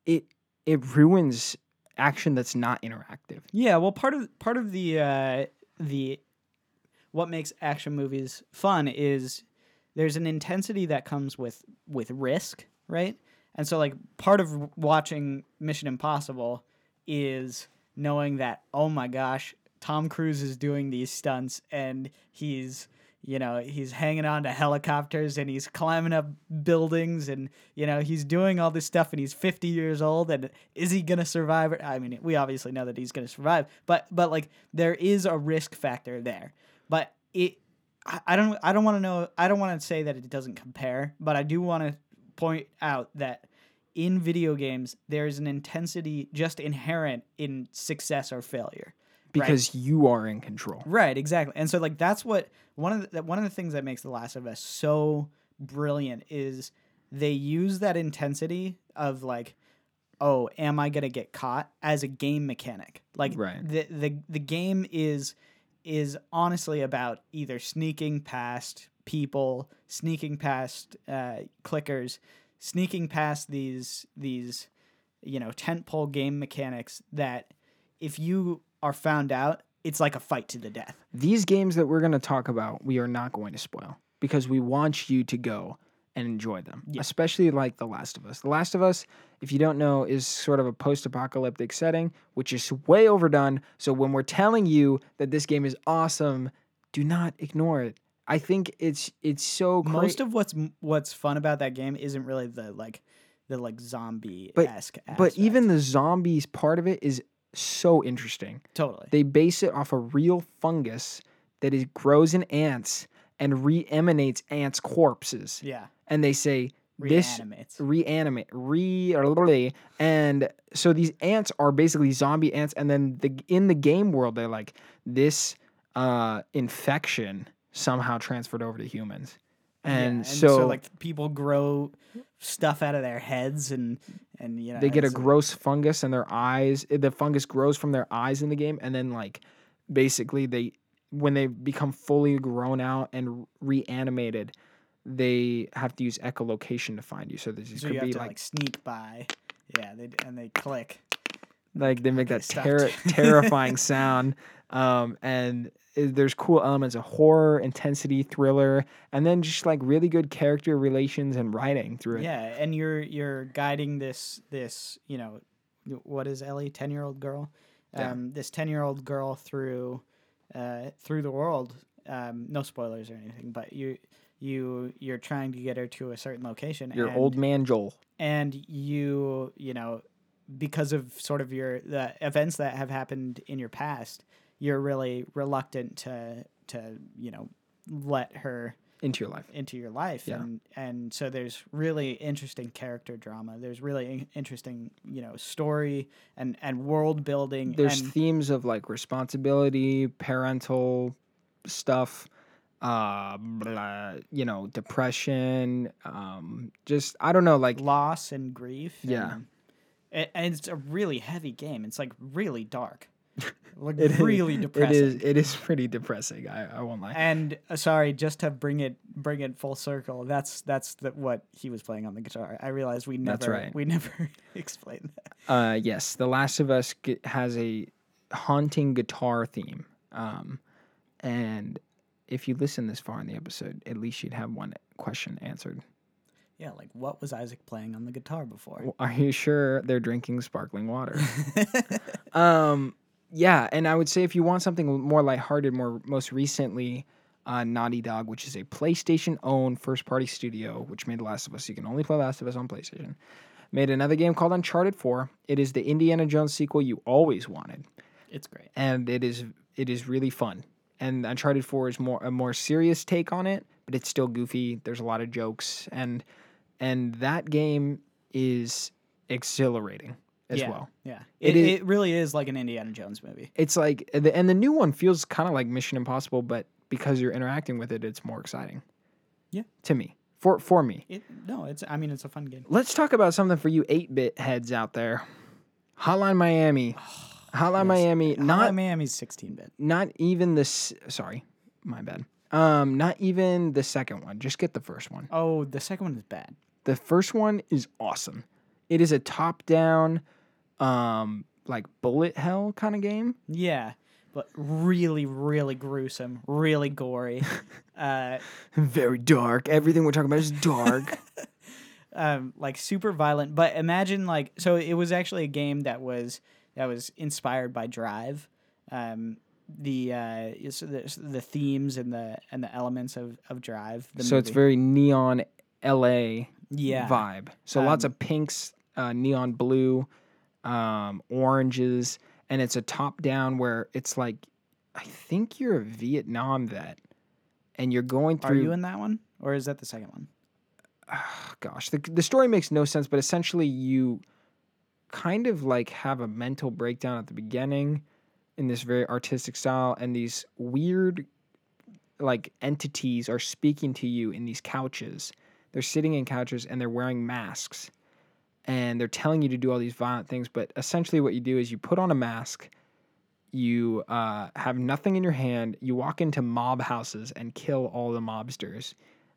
it it ruins action that's not interactive Yeah, well, part of part of the uh, the what makes action movies fun is there's an intensity that comes with with risk, right? And so, like, part of watching Mission Impossible is knowing that oh my gosh, Tom Cruise is doing these stunts and he's you know he's hanging on to helicopters and he's climbing up buildings and you know he's doing all this stuff and he's 50 years old and is he gonna survive i mean we obviously know that he's gonna survive but but like there is a risk factor there. But it i, I don't i don't want to know i don't want to say that it doesn't compare but i do want to point out that in video games there's an intensity just inherent in success or failure Right. because you are in control Right, exactly. And so like that's what one of the one of the things that makes The Last of Us so brilliant is they use that intensity of like oh, am I going to get caught as a game mechanic? Like Right. the the the game is is honestly about either sneaking past people, sneaking past uh, clickers, sneaking past these these you know tentpole game mechanics that if you are found out, it's like a fight to the death. These games that we're going to talk about, we are not going to spoil because we want you to go and enjoy them, Yeah. especially like The Last of Us. The Last of Us, if you don't know, is sort of a post apocalyptic setting, which is way overdone. So when we're telling you that this game is awesome, do not ignore it. I think it's it's so cra- Most of what's what's fun about that game isn't really the like the like zombie esque. but even the zombies part of it is so interesting. totally They base it off a real fungus that is grows in ants and re-emanates ants' corpses. yeah And they say this reanimates. reanimate re and so these ants are basically zombie ants and then the in the game world they're like this uh infection somehow transferred over to humans. Yeah, And, so, like people grow stuff out of their heads and and you know they get a gross fungus in their eyes. Eh, the fungus grows from their eyes in the game, and then like basically they when they become fully grown out and reanimated, they have to use echolocation to find you. So this so could you have be to like, like, sneak by. Yeah, they and they click. Like they make that terri terrifying sound. Um, and i- there's cool elements of horror, intensity, thriller, and then just like really good character relations and writing through it. Yeah, and you're you're guiding this this you know what is Ellie ten year old girl, Yeah. um, this ten year old girl through uh, through the world. Um, no spoilers or anything, but you you you're trying to get her to a certain location. Your and, old man Joel. and you you know because of sort of your the events that have happened in your past, you're really reluctant to to you know let her into your life. into your life Yeah. and and so there's really interesting character drama there's really in- interesting you know story and and world building There's and themes of like responsibility, parental stuff, uh, blah, you know, depression, um, just I don't know, like loss and grief Yeah. and, and it's a really heavy game it's like really dark like it is- really depressing It is it is pretty depressing. I, I won't lie. and uh, sorry just to bring it bring it full circle that's that's the, what he was playing on the guitar i realized we never right. we never explained that Uh, yes, The Last of Us g- has a haunting guitar theme. Um, and if you listen this far in the episode, at least you'd have one question answered. Yeah like what was isaac playing on the guitar before Are you sure they're drinking sparkling water? um, yeah, and I would say if you want something more lighthearted, more most recently, uh, Naughty Dog, which is a PlayStation-owned first-party studio, which made Last of Us. You can only play Last of Us on PlayStation. Made another game called Uncharted 4. It is the Indiana Jones sequel you always wanted. it's great and it is it is really fun. And Uncharted Four is more a more serious take on it, but it's still goofy. There's a lot of jokes, and and that game is exhilarating as yeah, well. Yeah, It it, is- it really is like an Indiana Jones movie. It's like and the new one feels kind of like Mission Impossible, but because you're interacting with it, it's more exciting. Yeah. to me, for for me. It, no, it's. I mean, it's a fun game. Let's talk about something for you eight bit heads out there. Hotline Miami. Hotline Miami. Not Not Miami's sixteen bit. not even this sorry my bad um not even the second one just get the first one Oh, the second one is bad. The first one is awesome it is a top down um like bullet hell kind of game Yeah, but really, really gruesome, really gory. uh, very dark everything we're talking about is dark um, like super violent. But imagine like so it was actually a game that was that was inspired by Drive. Um, the uh, the, the themes and the and the elements of, of Drive. The so it's very neon la yeah vibe so lots Um, of pinks uh, neon blue um oranges and it's a top down where it's like i think you're a vietnam vet and you're going through. Are you in that one or is that the second one? gosh, the the story makes no sense, but essentially you kind of like have a mental breakdown at the beginning in this very artistic style and these weird like entities are speaking to you in these couches. They're sitting in couches and they're wearing masks and they're telling you to do all these violent things, but essentially what you do is you put on a mask, You uh, have nothing in your hand. You walk into mob houses and kill all the mobsters.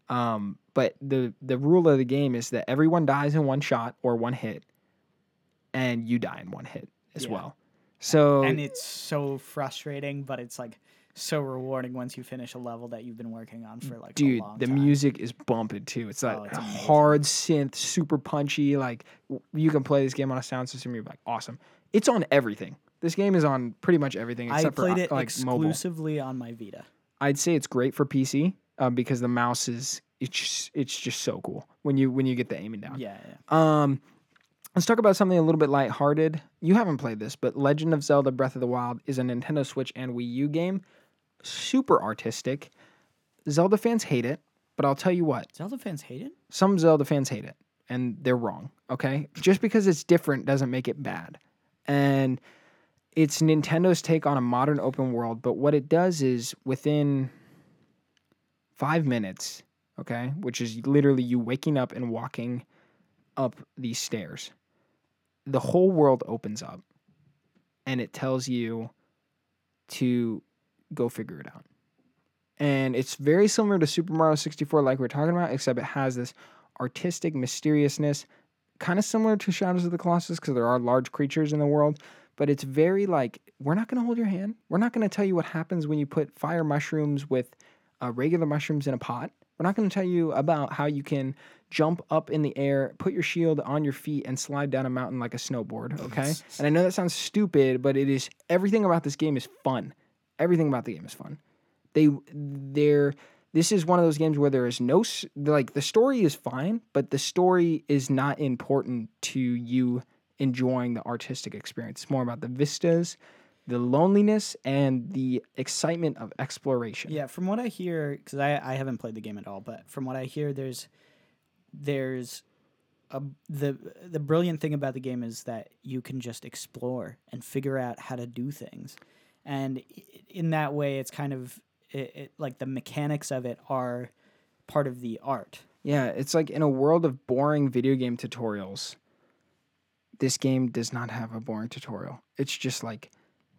Um, but the the rule of the game is that everyone dies in one shot or one hit, and you die in one hit as Yeah. well. So and it's so frustrating, but it's like so rewarding once you finish a level that you've been working on for like dude the time. music is bumping too. It's like Oh, it's hard synth super punchy like you can play this game on a sound system you're like awesome. It's on everything. This game is on pretty much everything I except played for it like mobile. exclusively on my Vita. i'd say it's great for pc uh, because the mouse is it's just, it's just so cool when you when you get the aiming down. Yeah, yeah. um let's talk about something a little bit lighthearted. You haven't played this but legend of zelda breath of the wild is a nintendo switch and wii u game super artistic zelda fans hate it but i'll tell you what Zelda fans hate it. some Zelda fans hate it, and they're wrong. Okay, just because it's different doesn't make it bad. And it's Nintendo's take on a modern open world, but what it does is within five minutes, okay, which is literally you waking up and walking up these stairs, the whole world opens up, and it tells you to go figure it out and it's very similar to Super Mario 64, like we're talking about, except it has this artistic mysteriousness, kind of similar to Shadows of the Colossus because there are large creatures in the world. But it's very like we're not going to hold your hand. We're not going to tell you what happens when you put fire mushrooms with uh, regular mushrooms in a pot. We're not going to tell you about how you can jump up in the air, put your shield on your feet, and slide down a mountain like a snowboard. Okay, and I know that sounds stupid, but it is. Everything about this game is fun. Everything about the game is fun. They they're this is one of those games where there is no like the story is fine but the story is not important to you enjoying the artistic experience. It's more about the vistas the loneliness and the excitement of exploration. Yeah, from what I hear, because I, I haven't played the game at all, but from what I hear, there's there's a, the the brilliant thing about the game is that you can just explore and figure out how to do things, and in that way, it's kind of it, it, like the mechanics of it are part of the art. yeah it's like in a world of boring video game tutorials this game does not have a boring tutorial it's just like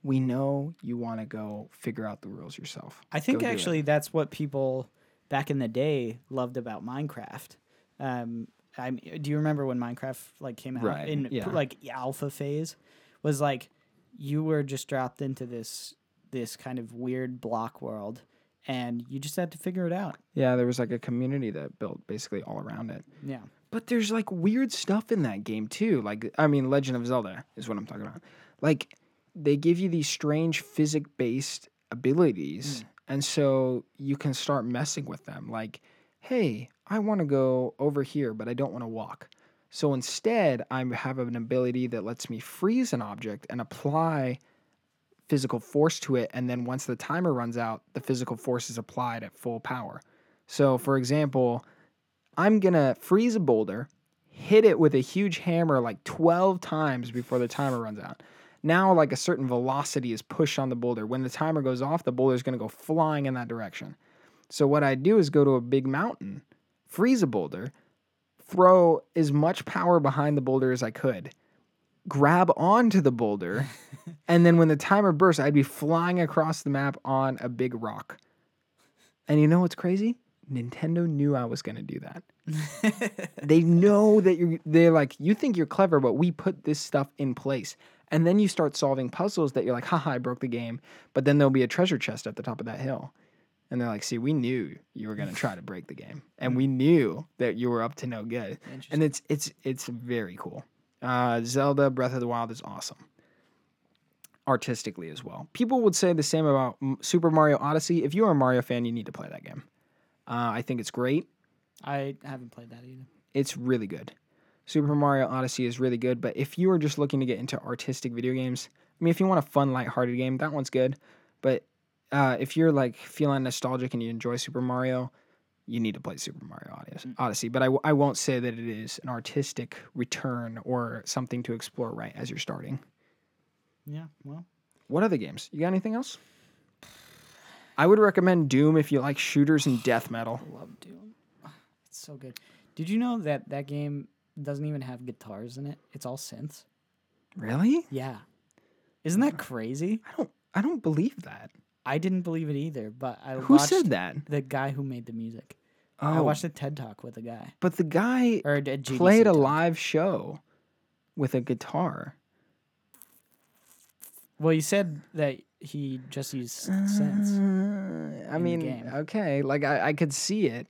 we know you want to go figure out the rules yourself I think Go actually that's what people back in the day loved about Minecraft. Um, I do you remember when Minecraft like came out Right, in yeah. like alpha phase? Was like you were just dropped into this this kind of weird block world, and you just had to figure it out. yeah there was like a community that built basically all around it Yeah, But there's like weird stuff in that game too. Like I mean Legend of Zelda is what I'm talking about. Like they give you these strange physic based abilities mm. and so you can start messing with them. Like, hey, I want to go over here but I don't want to walk. So instead, I have an ability that lets me freeze an object and apply physical force to it and then once the timer runs out, the physical force is applied at full power. So, for example, I'm gonna freeze a boulder, hit it with a huge hammer like 12 times before the timer runs out. Now, like a certain velocity is pushed on the boulder. When the timer goes off, the boulder is gonna go flying in that direction. So, what I do is go to a big mountain, freeze a boulder, throw as much power behind the boulder as I could, grab onto the boulder, and then when the timer burst, I'd be flying across the map on a big rock. And you know what's crazy? Nintendo knew I was going to do that. they know that you're they're like you think you're clever but we put this stuff in place and then you start solving puzzles that you're like haha i broke the game but then there'll be a treasure chest at the top of that hill and they're like see we knew you were going to try to break the game and we knew that you were up to no good. And it's it's it's very cool. Uh, zelda breath of the wild is awesome. Artistically as well. People would say the same about super mario odyssey. If you're a mario fan you need to play that game. Uh, i think it's great. I haven't played that either. it's really good. Super Mario Odyssey is really good, but if you are just looking to get into artistic video games, I mean, if you want a fun, lighthearted game, that one's good. But uh, if you're like feeling nostalgic and you enjoy Super Mario, you need to play Super Mario Odyssey. Odyssey. But I, w- I won't say that it is an artistic return or something to explore right as you're starting. Yeah, well, What other games? You got anything else? I would recommend Doom if you like shooters and death metal. I love Doom. It's so good. Did you know that that game doesn't even have guitars in it? It's all synths. Really? Yeah. Isn't that crazy? I don't I don't believe that. I didn't believe it either, but I Who watched said that? the guy who made the music. Oh, I watched a TED talk with a guy but the guy or a GDC played a talk. live show with a guitar. Well, you said that he just used synths. Uh, I mean, okay, like I, I could see it,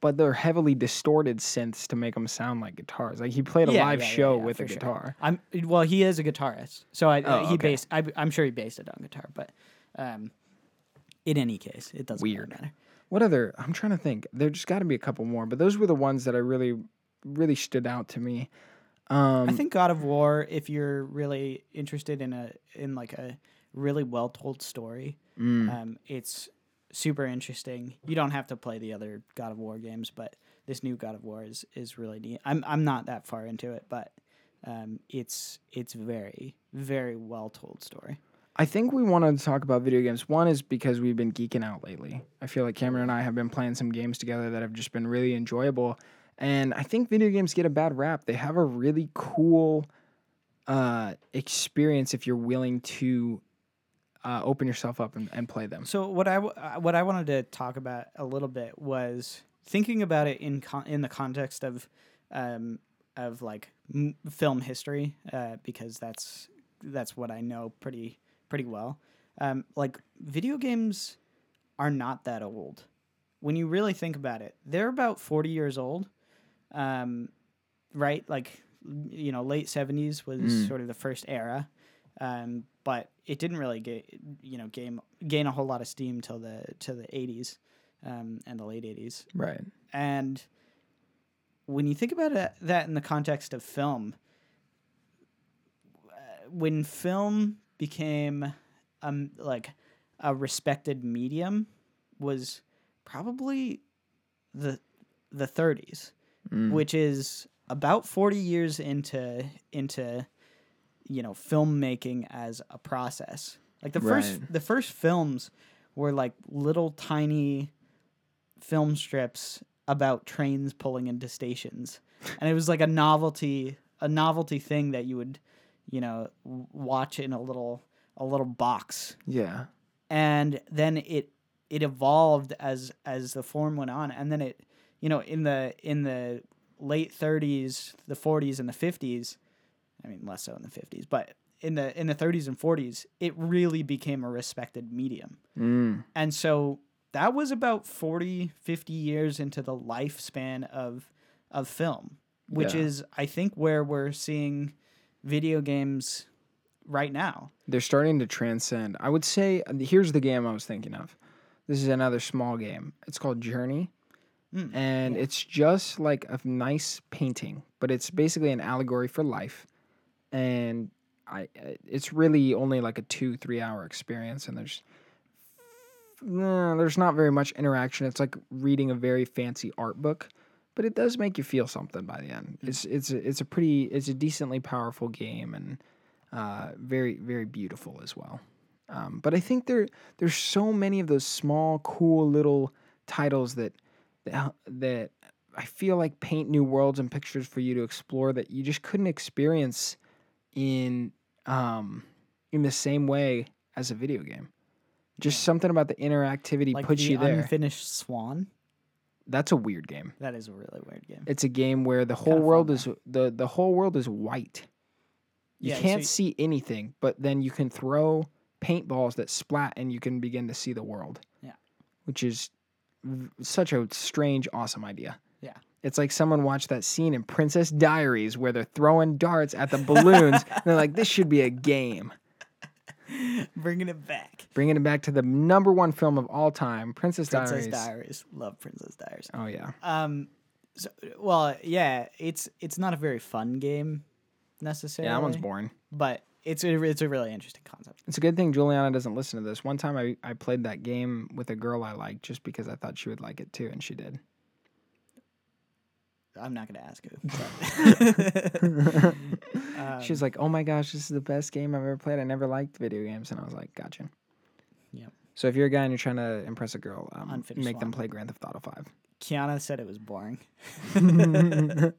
but they're heavily distorted synths to make them sound like guitars. Like he played a Yeah, live yeah, show yeah, with a for sure. guitar. I'm well. He is a guitarist, so I Oh, he okay. based. I, I'm sure he based it on guitar, but um, in any case, it doesn't really matter. What other? I'm trying to think. There just got to be a couple more, but those were the ones that I really, really stood out to me. Um, I think God of War, if you're really interested in a in like a really well told story, mm, um, it's super interesting. You don't have to play the other God of War games, but this new God of War is is really neat. I'm I'm not that far into it, but um, it's it's very very well told story. I think we wanted to talk about video games. One is because we've been geeking out lately. I feel like Cameron and I have been playing some games together that have just been really enjoyable. And I think video games get a bad rap. They have a really cool uh, experience if you're willing to uh, open yourself up and, and play them. So what I w- uh, what I wanted to talk about a little bit was thinking about it in con- in the context of um, of like m- film history uh, because that's that's what I know pretty pretty well. Um, like video games are not that old. When you really think about it, they're about forty years old, um, right? Like you know, late seventies was Mm. sort of the first era, um, but it didn't really get you know gain gain a whole lot of steam till the till the eighties um, and the late eighties. Right. And when you think about it, that in the context of film, uh, when film became um like a respected medium, was probably the the 30s, Mm. which is about 40 years into into you know filmmaking as a process. Like the first the first films were like little tiny film strips about trains pulling into stations. And it was like a novelty a novelty thing that you would, you know, watch in a little a little box. Yeah. And then it it evolved as as the form went on and then it you know in the in the late 30s, the 40s and the 50s, I mean less so in the 50s, but in the in the 30s and 40s, it really became a respected medium. Mm. And so that was about 40, 50 years into the lifespan of of film, which Yeah. is I think where we're seeing video games right now. They're starting to transcend. I would say here's the game I was thinking of. This is another small game. It's called Journey. Mm, and yeah. it's just like a nice painting, but it's basically an allegory for life. And I, it's really only like a two three hour experience, and there's there's not very much interaction. It's like reading a very fancy art book, but it does make you feel something by the end. It's it's a, it's a pretty it's a decently powerful game and uh, very very beautiful as well. Um, but I think there there's so many of those small cool little titles that that that I feel like paint new worlds and pictures for you to explore that you just couldn't experience in um in the same way as a video game. Just Yeah. something about the interactivity like puts the you there. unfinished swan. That's a weird game. That is a really weird game. It's a game where the whole fun, world though. is the the whole world is white. You Yeah, so can't y- see anything, but then you can throw paintballs that splat and you can begin to see the world. Yeah. Which is v- such a strange awesome idea. Yeah. It's like someone watched that scene in Princess Diaries where they're throwing darts at the balloons. and they're like, this should be a game. Bringing it back. Bringing it back to the number one film of all time, Princess, Diaries. Princess Diaries. Diaries. Love Princess Diaries. Oh yeah. Um, so, well, yeah, it's it's not a very fun game necessarily. Yeah, that one's boring. But it's a it's a really interesting concept. It's a good thing Juliana doesn't listen to this. One time I, I played that game with a girl I liked just because I thought she would like it too, and she did. I'm not gonna ask who. but- she was like, "Oh my gosh, this is the best game I've ever played. I never liked video games," and I was like, "Gotcha." Yep. So if you're a guy and you're trying to impress a girl, um, make them play Grand Theft Auto Five. Kiana said it was boring.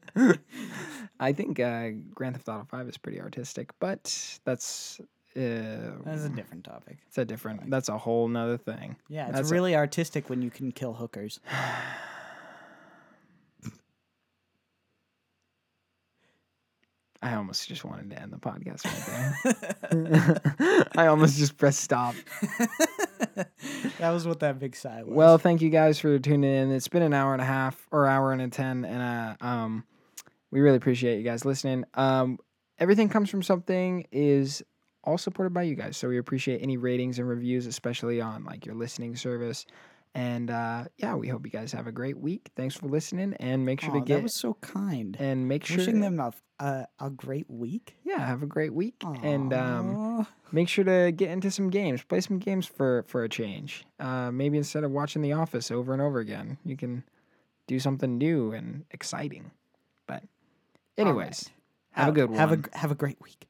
I think uh, Grand Theft Auto Five is pretty artistic, but that's uh, That's a different topic. it's a different. That's a whole nother thing. Yeah, it's That's a- really artistic when you can kill hookers. I almost just wanted to end the podcast right there. I almost just pressed stop. that was what that big sigh was. Well, thank you guys for tuning in. It's been an hour and a half or hour and a ten, and uh, um, we really appreciate you guys listening. Um, everything comes from something is all supported by you guys, so we appreciate any ratings and reviews, especially on like your listening service. And uh, yeah, we hope you guys have a great week. Thanks for listening, and make sure Aw, to get that was so kind. and make sure Wishing them a, a a great week. yeah, have a great week, and um, Aw. make sure to get into some games play some games for for a change uh, maybe instead of watching the office over and over again you can do something new and exciting but anyways have a good one Have a have a great week.